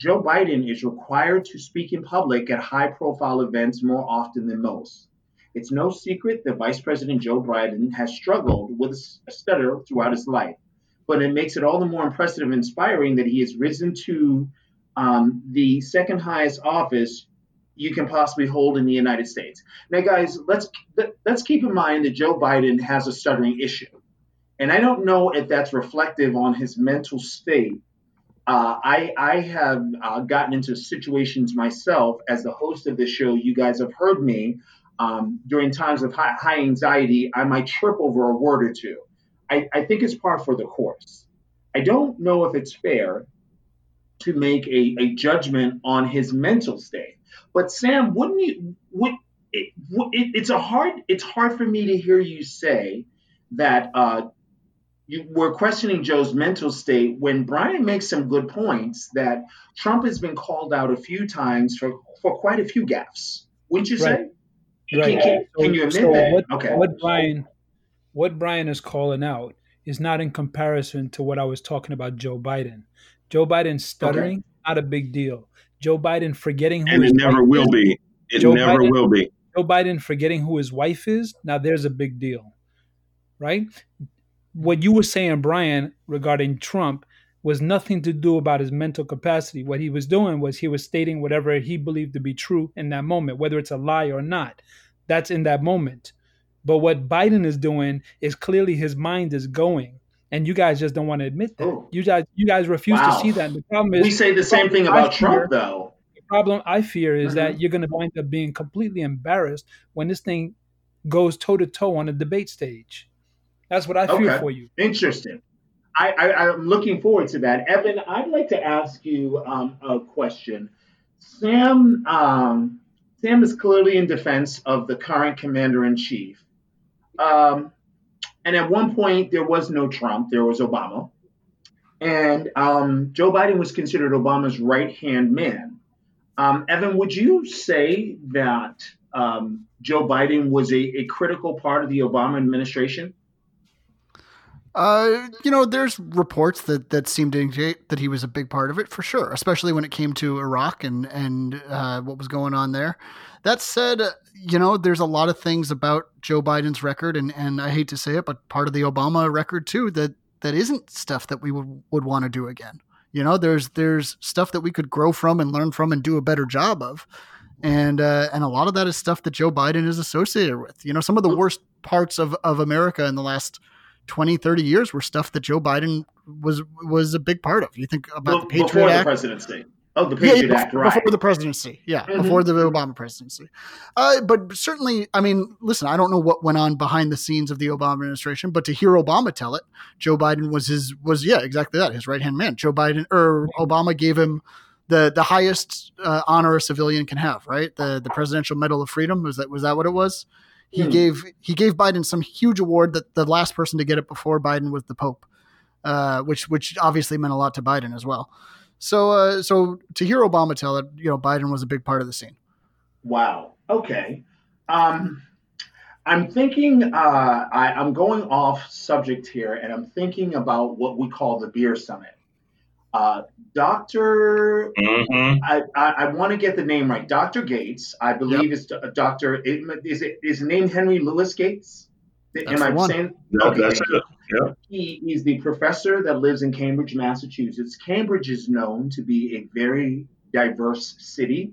Joe Biden is required to speak in public at high profile events more often than most. It's no secret that Vice President Joe Biden has struggled with a stutter throughout his life, but it makes it all the more impressive and inspiring that he has risen to um, the second highest office you can possibly hold in the United States. Now, guys, let's let's keep in mind that Joe Biden has a stuttering issue, and I don't know if that's reflective on his mental state. Uh, I I have uh, gotten into situations myself as the host of this show. You guys have heard me um, during times of high, high, anxiety. I might trip over a word or two. I, I think it's par for the course. I don't know if it's fair to make a, a judgment on his mental state. But Sam, wouldn't you? Would it, it, it's a hard it's hard for me to hear you say that uh, you were questioning Joe's mental state when Brian makes some good points that Trump has been called out a few times for for quite a few gaffes. Wouldn't you right. say? Right. Can, can, so, can you admit so that? What, okay. What Brian, what Brian is calling out is not in comparison to what I was talking about Joe Biden. Joe Biden stuttering, okay. not a big deal. Joe Biden forgetting who and it never will is. be. It Joe never Biden, will be. Joe Biden forgetting who his wife is. Now there's a big deal, right? What you were saying, Brian, regarding Trump was nothing to do about his mental capacity. What he was doing was he was stating whatever he believed to be true in that moment, whether it's a lie or not. That's in that moment. But what Biden is doing is clearly his mind is going and you guys just don't want to admit that. Oh. You guys, you guys refuse wow. to see that. And the problem is, we say the same thing about I Trump, though. The problem I fear is mm-hmm. that you're going to wind up being completely embarrassed when this thing goes toe to toe on a debate stage. That's what I fear okay. for you. Interesting. I, I, am looking forward to that. Evan, I'd like to ask you um, a question. Sam, um, Sam is clearly in defense of the current commander in chief. Um, and at one point, there was no Trump, there was Obama. And um, Joe Biden was considered Obama's right hand man. Um, Evan, would you say that um, Joe Biden was a, a, critical part of the Obama administration? Uh, you know, there's reports that that seem to indicate that he was a big part of it for sure, especially when it came to Iraq and and uh, what was going on there. That said, you know, there's a lot of things about Joe Biden's record, and and I hate to say it, but part of the Obama record too that that isn't stuff that we would would want to do again. You know, there's there's stuff that we could grow from and learn from and do a better job of, and uh, and a lot of that is stuff that Joe Biden is associated with. You know, some of the worst parts of of America in the last 20, 30 years were stuff that Joe Biden was was a big part of. You think about the Patriot before Act, the presidency. Oh, the Patriot yeah, Act, before, right? Before the presidency, yeah, mm-hmm. before the Obama presidency. Uh, but certainly, I mean, listen, I don't know what went on behind the scenes of the Obama administration, but to hear Obama tell it, Joe Biden was his was yeah, exactly that, his right hand man. Joe Biden or Obama gave him the the highest uh, honor a civilian can have, right? The the Presidential Medal of Freedom was that was that what it was? He hmm. gave he gave Biden some huge award that the last person to get it before Biden was the Pope, uh, which which obviously meant a lot to Biden as well. So uh, so to hear Obama tell it, you know, Biden was a big part of the scene. Wow. Okay. Um, I'm thinking. Uh, I, I'm going off subject here, and I'm thinking about what we call the beer summit. Uh, Doctor, mm-hmm. I, I, I want to get the name right. Doctor Gates, I believe yep. is Doctor. Is it is name Henry Louis Gates? That's Am I one. saying? No, okay, that's it. Yeah. He is the professor that lives in Cambridge, Massachusetts. Cambridge is known to be a very diverse city.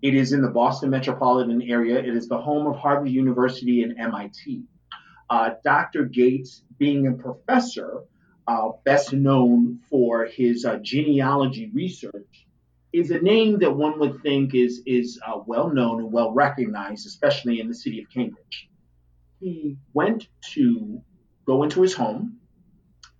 It is in the Boston metropolitan area. It is the home of Harvard University and MIT. Uh, Dr. Gates, being a professor, uh, best known for his uh, genealogy research, is a name that one would think is is uh, well known and well recognized, especially in the city of Cambridge. He went to go into his home,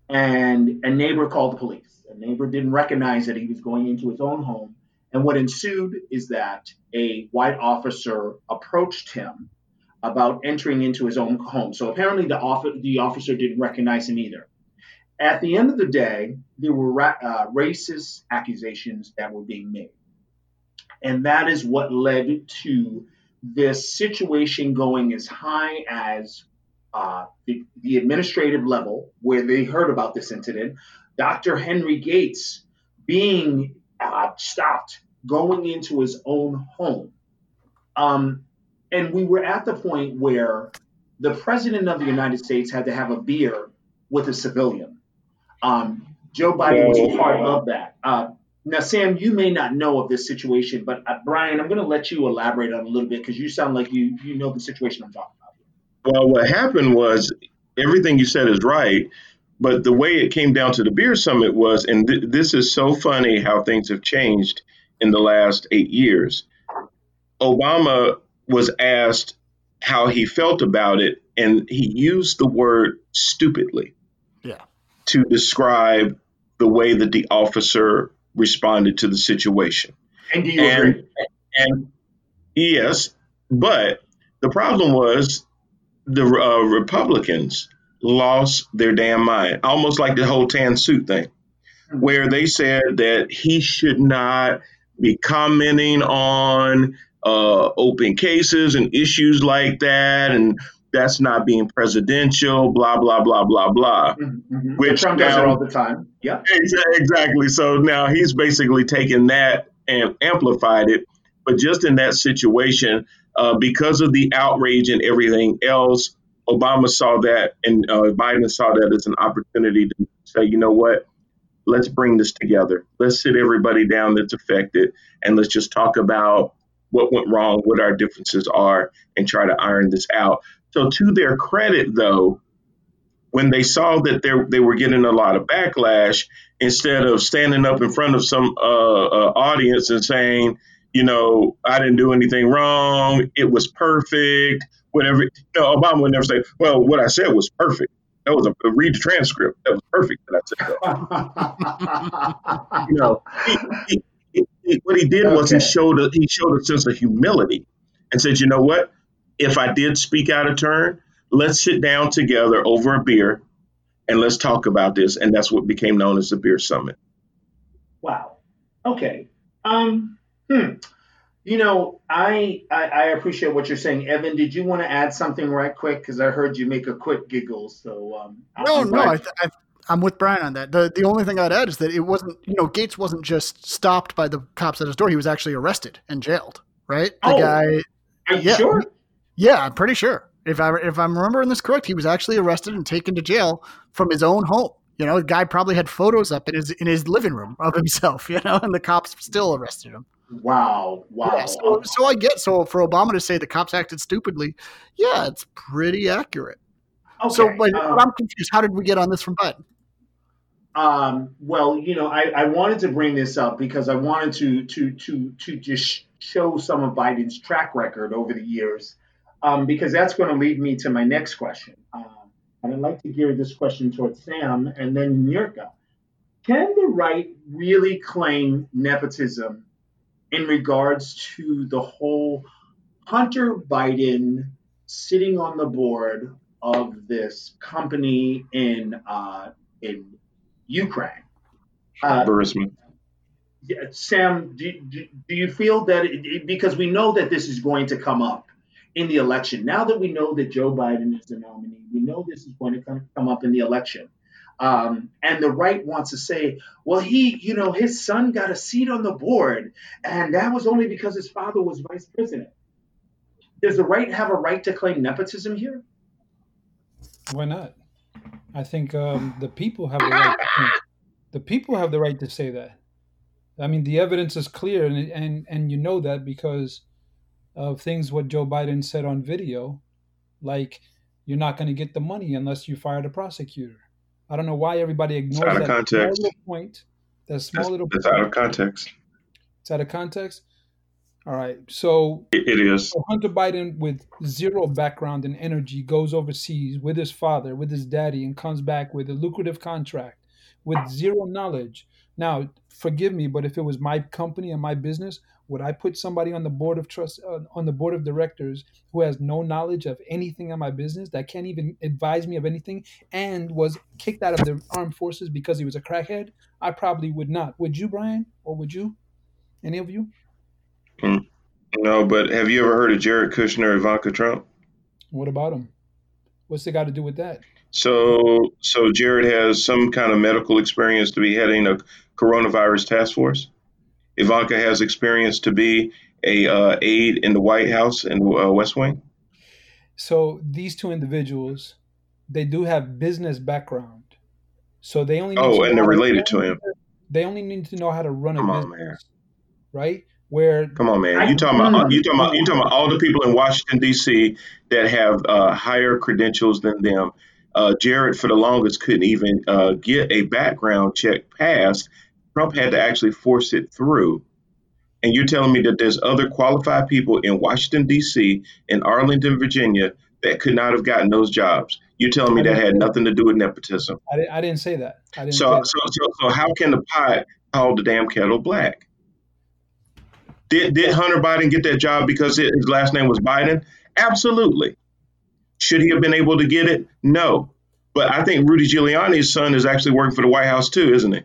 and a neighbor called the police. A neighbor didn't recognize that he was going into his own home, and what ensued is that a white officer approached him about entering into his own home. So apparently, the, the officer didn't recognize him either at the end of the day, there were ra- uh, racist accusations that were being made. And that is what led to this situation going as high as uh, the, the administrative level, where they heard about this incident. Dr. Henry Gates being uh, stopped going into his own home. Um, and we were at the point where the president of the United States had to have a beer with a civilian. Um, Joe Biden was part of that. Uh, now, Sam, you may not know of this situation, but uh, Brian, I'm going to let you elaborate on it a little bit because you sound like you you know the situation I'm talking about. Well, what happened was everything you said is right, but the way it came down to the beer summit was, and th- this is so funny how things have changed in the last eight years. Obama was asked how he felt about it, and he used the word stupidly Yeah. To describe the way that the officer responded to the situation. And do you agree? And, and yes, but the problem was the uh, Republicans lost their damn mind, almost like the whole tan suit thing, where they said that he should not be commenting on uh, open cases and issues like that, and that's not being presidential, blah blah blah blah blah. Mhm, mhm. Which Trump does it all the time. Yeah. Exactly. So now he's basically taken that and amplified it. But just in that situation, uh, because of the outrage and everything else, Obama saw that and uh, Biden saw that as an opportunity to say, you know what? Let's bring this together. Let's sit everybody down that's affected and let's just talk about what went wrong, what our differences are, and try to iron this out. So, to their credit, though, when they saw that they they were getting a lot of backlash, instead of standing up in front of some uh, uh, audience and saying, you know, I didn't do anything wrong, it was perfect, whatever. You know, Obama would never say, well, what I said was perfect. That was a read the transcript. That was perfect that I said that. You know, he, he, he, what he did was he showed a, he showed a sense of humility and said, you know what? If I did speak out of turn, let's sit down together over a beer and let's talk about this. And that's what became known as the Beer Summit. Wow. Okay. Um. Hmm. You know, I, I I appreciate what you're saying, Evan. Did you want to add something right quick? Because I heard you make a quick giggle. So um. No, I'm no, I, I, I'm with Brian on that. The the only thing I'd add is that it wasn't, you know, Gates wasn't just stopped by the cops at his door. He was actually arrested and jailed. Right? The Oh. guy. Are you yeah. sure? Yeah, I'm pretty sure. If I if I'm remembering this correct, he was actually arrested and taken to jail from his own home. You know, the guy probably had photos up in his in his living room of himself. You know, and the cops still arrested him. Wow. Wow. Yeah, so, so I get so for Obama to say the cops acted stupidly, yeah, it's pretty accurate. okay. So, but um, I'm confused. How did we get on this from Biden? Um, well, you know, I, I wanted to bring this up because I wanted to to to to just show some of Biden's track record over the years, um, because that's going to lead me to my next question. Um, and I'd like to gear this question towards Sam and then Nurka. Can the right really claim nepotism in regards to the whole Hunter Biden sitting on the board of this company in uh, in Ukraine. Uh, Burisma. yeah, Sam, do, do, do you feel that it- because we know that this is going to come up in the election, now that we know that Joe Biden is the nominee, we know this is going to come, come up in the election. Um, and the right wants to say, well, he, you know, his son got a seat on the board, and that was only because his father was vice president. Does the right have a right to claim nepotism here? Why not? I think um, the people have the right. The people have the right to say that. I mean, the evidence is clear, and and and you know that because of things what Joe Biden said on video, like you're not going to get the money unless you fire the prosecutor. I don't know why everybody ignores that small little point. That small That's, little point. out of context. It's out of context. All right, so It, it is. so Hunter Biden, with zero background and energy, goes overseas with his father, with his daddy, and comes back with a lucrative contract with zero knowledge. Now, forgive me, but if it was my company and my business, would I put somebody on the board of trust uh, on the board of directors who has no knowledge of anything in my business that can't even advise me of anything and was kicked out of the armed forces because he was a crackhead? I probably would not. Would you, Brian, or would you? Any of you? Mm. No, but have you ever heard of Jared Kushner, Ivanka Trump? What about him? What's it got to do with that? So, so Jared has some kind of medical experience to be heading a coronavirus task force. Ivanka has experience to be a uh, aide in the White House and uh, West Wing. So these two individuals, they do have business background. So they only oh, and they're related to him. They only need to know how to run Come a on, business, man. right? Where Come on, man. You talking about you talking about you talking about all the people in Washington D.C. that have uh, higher credentials than them. Uh, Jared, for the longest, couldn't even uh, get a background check passed. Trump had to actually force it through. And you're telling me that there's other qualified people in Washington D.C. and Arlington, Virginia, that could not have gotten those jobs. You're telling me that had nothing to do with nepotism. I, di- I didn't say that. I didn't say So, that. so, so, so how can the pot call the damn kettle black? Did, did Hunter Biden get that job because his last name was Biden? Absolutely. Should he have been able to get it? No. But I think Rudy Giuliani's son is actually working for the White House too, isn't he?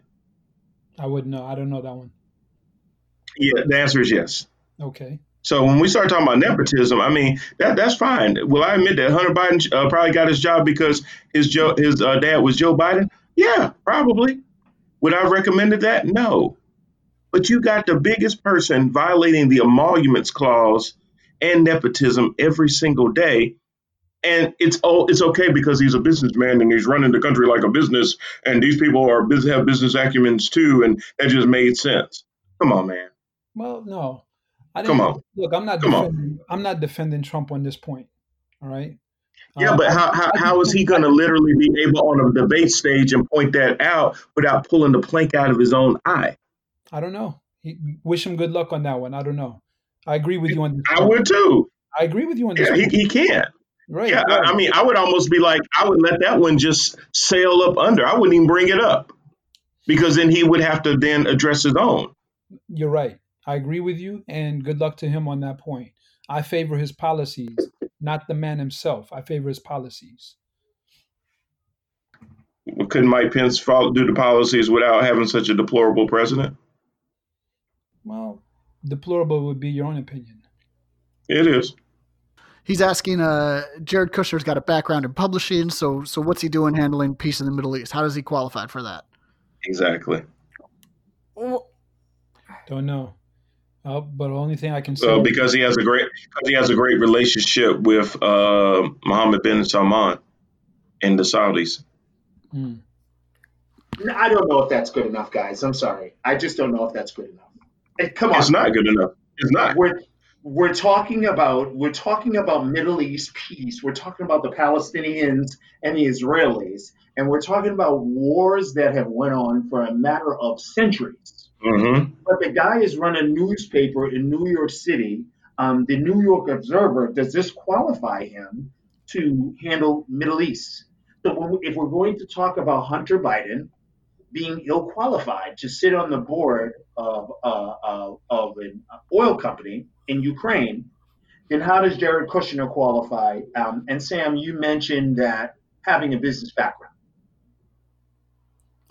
I wouldn't know. I don't know that one. Yeah, the answer is yes. Okay. So when we start talking about nepotism, I mean that that's fine. Will I admit that Hunter Biden uh, probably got his job because his Joe his uh, dad was Joe Biden? Yeah, probably. Would I have recommended that? No. But you got the biggest person violating the emoluments clause and nepotism every single day. And it's oh, it's okay because he's a businessman and he's running the country like a business, and these people are have business acumens too, and that just made sense. Come on, man. Well, no. I Come didn't on. look. I'm not Come on. I'm not defending Trump on this point. All right. Yeah, Um, but how, how, how is he going to literally be able on a debate stage and point that out without pulling the plank out of his own eye? I don't know. He, wish him good luck on that one. I don't know. I agree with you on this. I point. would too. I agree with you on this. Yeah, he, he can't. Right. Yeah, I, right. I mean, I would almost be like, I would let that one just sail up under. I wouldn't even bring it up because then he would have to then address his own. You're right. I agree with you, and good luck to him on that point. I favor his policies, not the man himself. I favor his policies. Couldn't Mike Pence follow, do the policies without having such a deplorable president? Well, deplorable would be your own opinion. It is. He's asking. Uh, Jared Kushner's got a background in publishing, so so what's he doing handling peace in the Middle East? How does he qualify for that? Exactly. Don't know. Uh, but the only thing I can say, So because he has a great because he has a great relationship with uh, Mohammed bin Salman and the Saudis. Mm. I don't know if that's good enough, guys. I'm sorry. I just don't know if that's good enough. Hey, come on. It's not good enough. It's not. We're we're talking about we're talking about Middle East peace. We're talking about the Palestinians and the Israelis, and we're talking about wars that have went on for a matter of centuries. hmm But the guy is running a newspaper in New York City, um, the New York Observer. Does this qualify him to handle Middle East? So when if we're going to talk about Hunter Biden being ill qualified to sit on the board of, uh, uh, of an oil company in Ukraine, then how does Jared Kushner qualify? Um, and Sam, you mentioned that having a business background.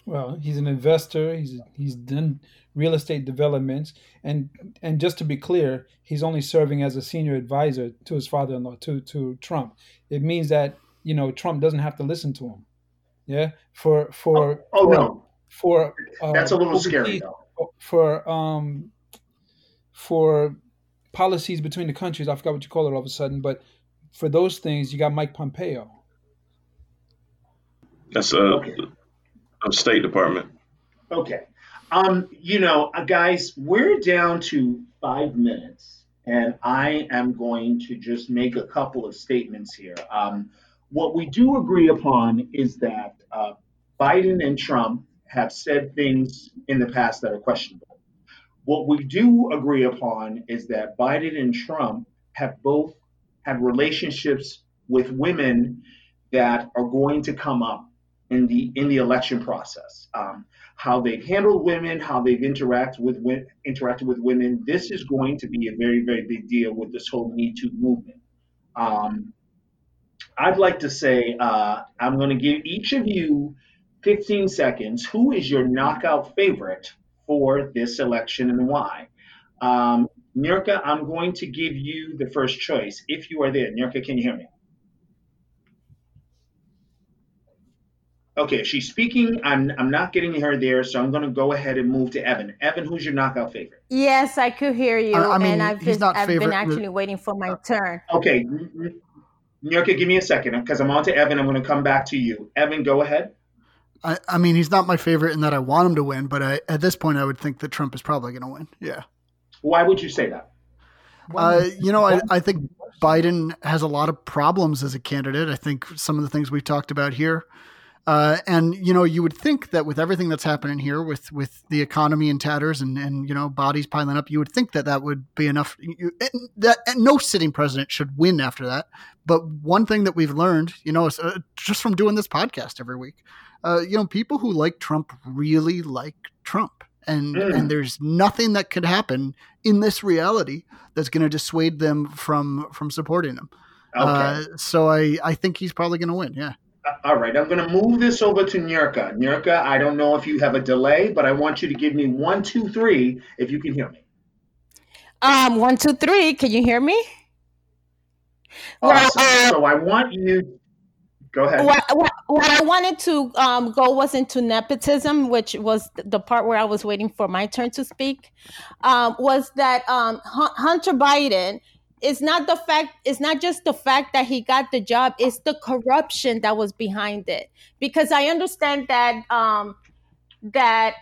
Well, he's an investor. He's he's done real estate developments, and and just to be clear, he's only serving as a senior advisor to his father-in-law, to to Trump. It means that you know Trump doesn't have to listen to him. Yeah, for for Oh for, no, for uh, that's a little overseas- scary though. for um for policies between the countries. I forgot what you call it all of a sudden, but for those things, you got Mike Pompeo. That's a, Okay. a State Department. Okay. Um, you know, uh, guys, we're down to five minutes, and I am going to just make a couple of statements here. Um, what we do agree upon is that uh, Biden and Trump have said things in the past that are questionable. What we do agree upon is that Biden and Trump have both had relationships with women that are going to come up in the in the election process. Um, how they've handled women, how they've interacted with interacted with women. This is going to be a very very big deal with this whole Me Too movement. Um, I'd like to say uh, I'm going to give each of you 15 seconds. Who is your knockout favorite for this election and why? Um, Nurka, I'm going to give you the first choice if you are there. Nurka, can you hear me? Okay, she's speaking. I'm I'm not getting her there, so I'm going to go ahead and move to Evan. Evan, who's your knockout favorite? Yes, I could hear you, I- I mean, and I've he's been not I've been favorite. actually waiting for my turn. Okay, Nurka, give me a second because I'm on to Evan. I'm going to come back to you. Evan, go ahead. I, I mean, he's not my favorite in that I want him to win, but I, at this point, I would think that Trump is probably going to win. Yeah. Why would you say that? Uh, you know, I, I think Biden has a lot of problems as a candidate. I think some of the things we've talked about here. Uh, and you know, you would think that with everything that's happening here, with with the economy in tatters and and you know bodies piling up, you would think that that would be enough. You, and that and no sitting president should win after that. But one thing that we've learned, you know, is, uh, just from doing this podcast every week, uh, you know, people who like Trump really like Trump, and Mm. and there's nothing that could happen in this reality that's going to dissuade them from from supporting him. Okay. Uh, so I I think he's probably going to win. Yeah. All right, I'm going to move this over to Nurka. Nurka, I don't know if you have a delay, but I want you to give me one, two, three, if you can hear me. Um, one, two, three. Can you hear me? Well, Awesome. uh, so I want you. Go ahead. what, what, what I wanted to um, go was into nepotism, which was the part where I was waiting for my turn to speak. Um, was that um, Hunter Biden is not the fact, it's not just the fact that he got the job, it's the corruption that was behind it. Because I understand that um, that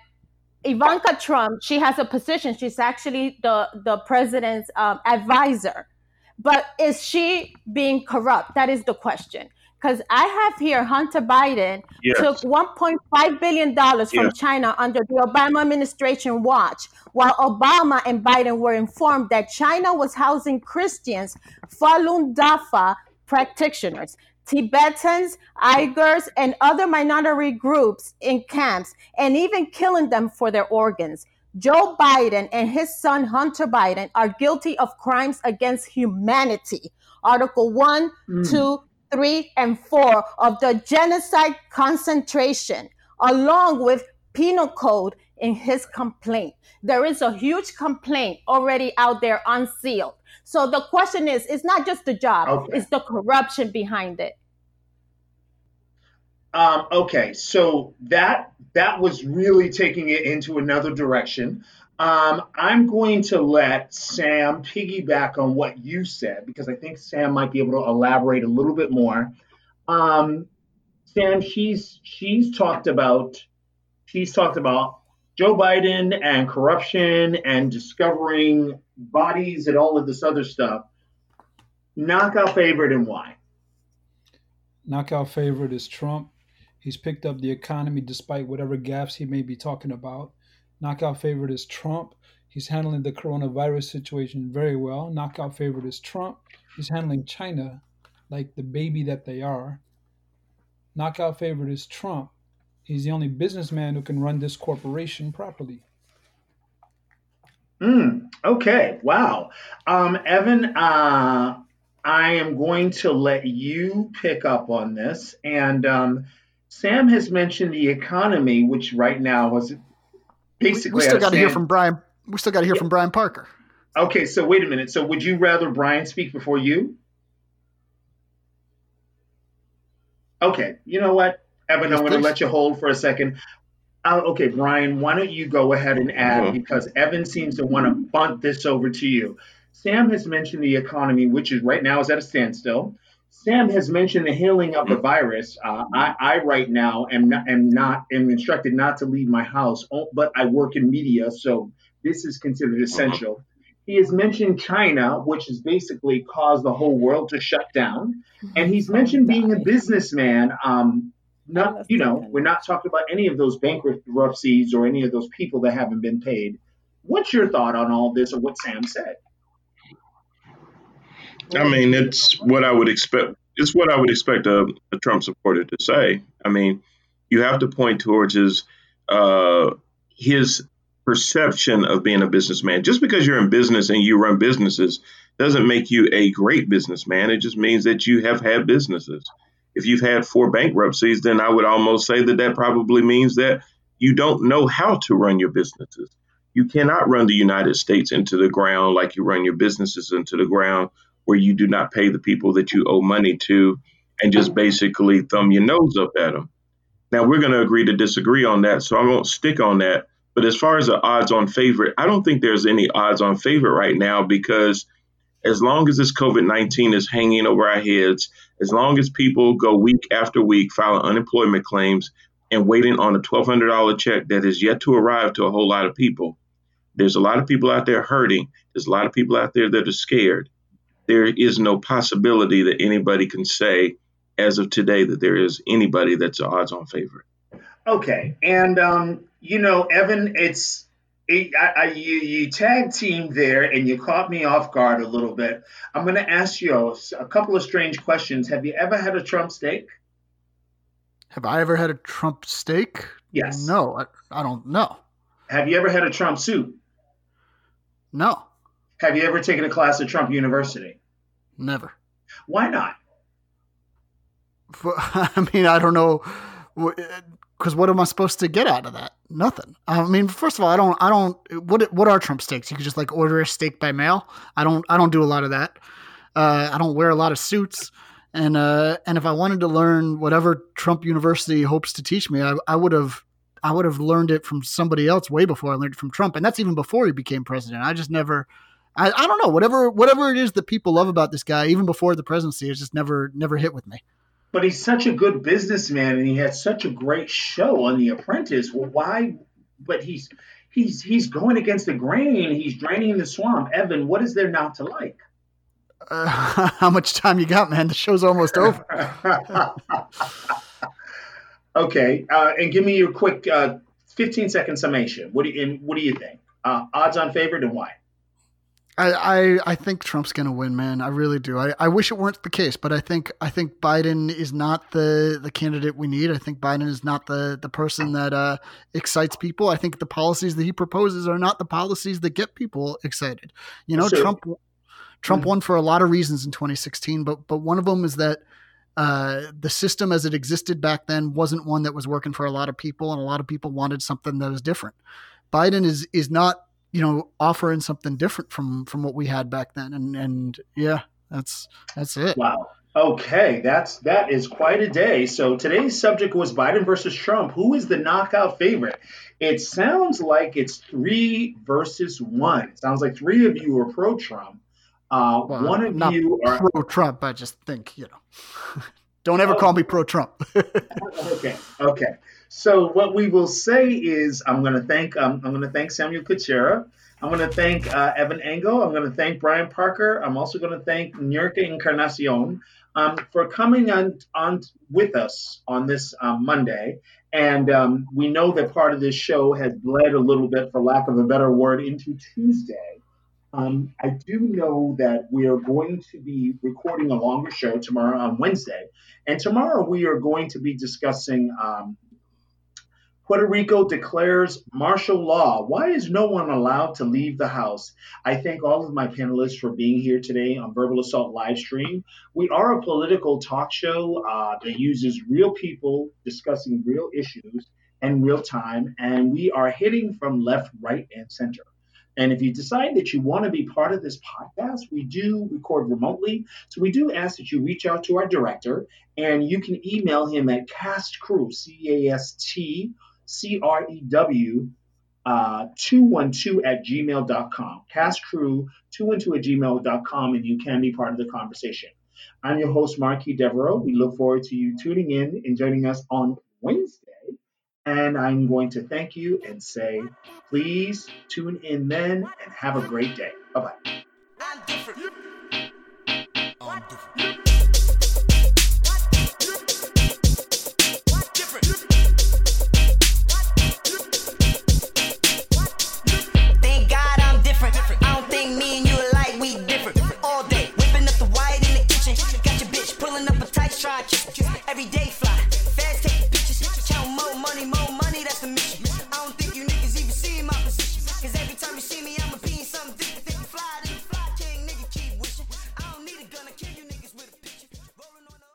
Ivanka Trump, she has a position. She's actually the the president's um, advisor. But is she being corrupt? That is the question. Because I have here Hunter Biden Yes. took 1.5 billion dollars from Yeah. China under the Obama administration watch, while Obama and Biden were informed that China was housing Christians, Falun Dafa practitioners, Tibetans, Uyghurs, and other minority groups in camps, and even killing them for their organs. Joe Biden and his son Hunter Biden are guilty of crimes against humanity. Article 1, Mm. 2, 3, and 4 of the Genocide Concentration, along with Penal Code in his complaint. There is a huge complaint already out there unsealed. So the question is it's not just the job, Okay. it's the corruption behind it. Um, okay, so that that was really taking it into another direction. Um, I'm going to let Sam piggyback on what you said because I think Sam might be able to elaborate a little bit more. Um, Sam, she's she's talked about she's talked about Joe Biden and corruption and discovering bodies and all of this other stuff. Knockout favorite and why? Knockout favorite is Trump. He's picked up the economy despite whatever gaffes he may be talking about. Knockout favorite is Trump. He's handling the coronavirus situation very well. Knockout favorite is Trump. He's handling China like the baby that they are. Knockout favorite is Trump. He's the only businessman who can run this corporation properly. Mm, okay. Wow. Um, Evan, uh, I am going to let you pick up on this. And um, Sam has mentioned the economy, which right now was basically. we still got to hear from Brian. We still got to hear from Brian Parker. Okay, so wait a minute. So would you rather Brian speak before you? Okay, you know what, Evan, Yes, I'm going to let you hold for a second. Uh, okay, Brian, why don't you go ahead and add Mhm. because Evan seems to want to bunt this over to you. Sam has mentioned the economy, which is right now is at a standstill. Sam has mentioned the healing of the virus. Uh, I, I right now am not am not am instructed not to leave my house, but I work in media, so this is considered essential. He has mentioned China, which has basically caused the whole world to shut down, and he's mentioned being a businessman. Um, not you know, we're not talking about any of those bankruptcies or any of those people that haven't been paid. What's your thought on all this, or what Sam said? I mean, it's what I would expect. It's what I would expect a, a Trump supporter to say. I mean, you have to point towards his uh, his perception of being a businessman. Just because you're in business and you run businesses doesn't make you a great businessman. It just means that you have had businesses. If you've had four bankruptcies, then I would almost say that that probably means that you don't know how to run your businesses. You cannot run the United States into the ground like you run your businesses into the ground, where you do not pay the people that you owe money to and just basically thumb your nose up at them. Now, we're going to agree to disagree on that, so I won't stick on that. But as far as the odds on favorite, I don't think there's any odds on favorite right now because as long as this COVID 19 is hanging over our heads, as long as people go week after week filing unemployment claims and waiting on a $1,200 check that is yet to arrive to a whole lot of people, there's a lot of people out there hurting. There's a lot of people out there that are scared. There is no possibility that anybody can say, as of today, that there is anybody that's the odds on favorite. Okay, and um, you know, Evan, it's it, I, I, you, you tag team there, and you caught me off guard a little bit. I'm going to ask you a, a couple of strange questions. Have you ever had a Trump steak? Have I ever had a Trump steak? Yes. No, I, I don't know. Have you ever had a Trump soup? No, Have you ever taken a class at Trump University? never. Why not? I mean, I don't know, because what am I supposed to get out of that? Nothing. I mean, first of all, I don't, I don't. What what are Trump steaks? You could just like order a steak by mail. I don't, I don't do a lot of that. Uh, I don't wear a lot of suits, and uh, and if I wanted to learn whatever Trump University hopes to teach me, I, I would have. I would have learned it from somebody else way before I learned it from Trump, and that's even before he became president. I just never, I, I don't know, whatever whatever it is that people love about this guy, even before the presidency, it's just never never hit with me. But he's such a good businessman, and he had such a great show on The Apprentice. Well, why? But he's he's he's going against the grain. He's draining the swamp. Evan, what is there not to like? Uh, how much time you got, man? The show's almost over. okay, uh, and give me your quick uh, 15 second summation. What do you what do you think? Uh, odds on favorite and why? I, I, I think Trump's gonna win, man. I really do. I, I wish it weren't the case, but I think I think Biden is not the, the candidate we need. I think Biden is not the, the person that uh, excites people. I think the policies that he proposes are not the policies that get people excited. You know, So- Trump Trump Mhm. won for a lot of reasons in 2016, but but one of them is that uh, the system as it existed back then wasn't one that was working for a lot of people, and a lot of people wanted something that was different. Biden is is not you know offering something different from from what we had back then, and and yeah, that's that's it. Wow. Okay, that's that is quite a day. So today's subject was Biden versus Trump. Who is the knockout favorite? It sounds like it's three versus one. It sounds like three of you are pro Trump. Uh, Well, one of you are pro Trump. I just think you know, don't ever Oh. call me pro Trump. okay. Okay. So what we will say is, I'm going to thank um, I'm going to thank Samuel Kuchera. I'm going to thank uh, Evan Engel. I'm going to thank Brian Parker. I'm also going to thank Nurka Encarnacion um, for coming on on with us on this um, Monday. And um, we know that part of this show has bled a little bit, for lack of a better word, into Tuesday. Um, I do know that we are going to be recording a longer show tomorrow on Wednesday. And tomorrow we are going to be discussing um, Puerto Rico declares martial law. Why is no one allowed to leave the house? I thank all of my panelists for being here today on Verbal Assault live stream. We are a political talk show uh, that uses real people discussing real issues in real time, and we are hitting from left, right, and center. And if you decide that you want to be part of this podcast, we do record remotely. So we do ask that you reach out to our director and you can email him at castcrew, C A S T C R E W, uh, 212 at gmail.com. Castcrew 212 at gmail.com, and you can be part of the conversation. I'm your host, Marquis Devereaux. We look forward to you tuning in and joining us on Wednesday. And I'm going to thank you and say, please tune in then and have a great day. Bye bye.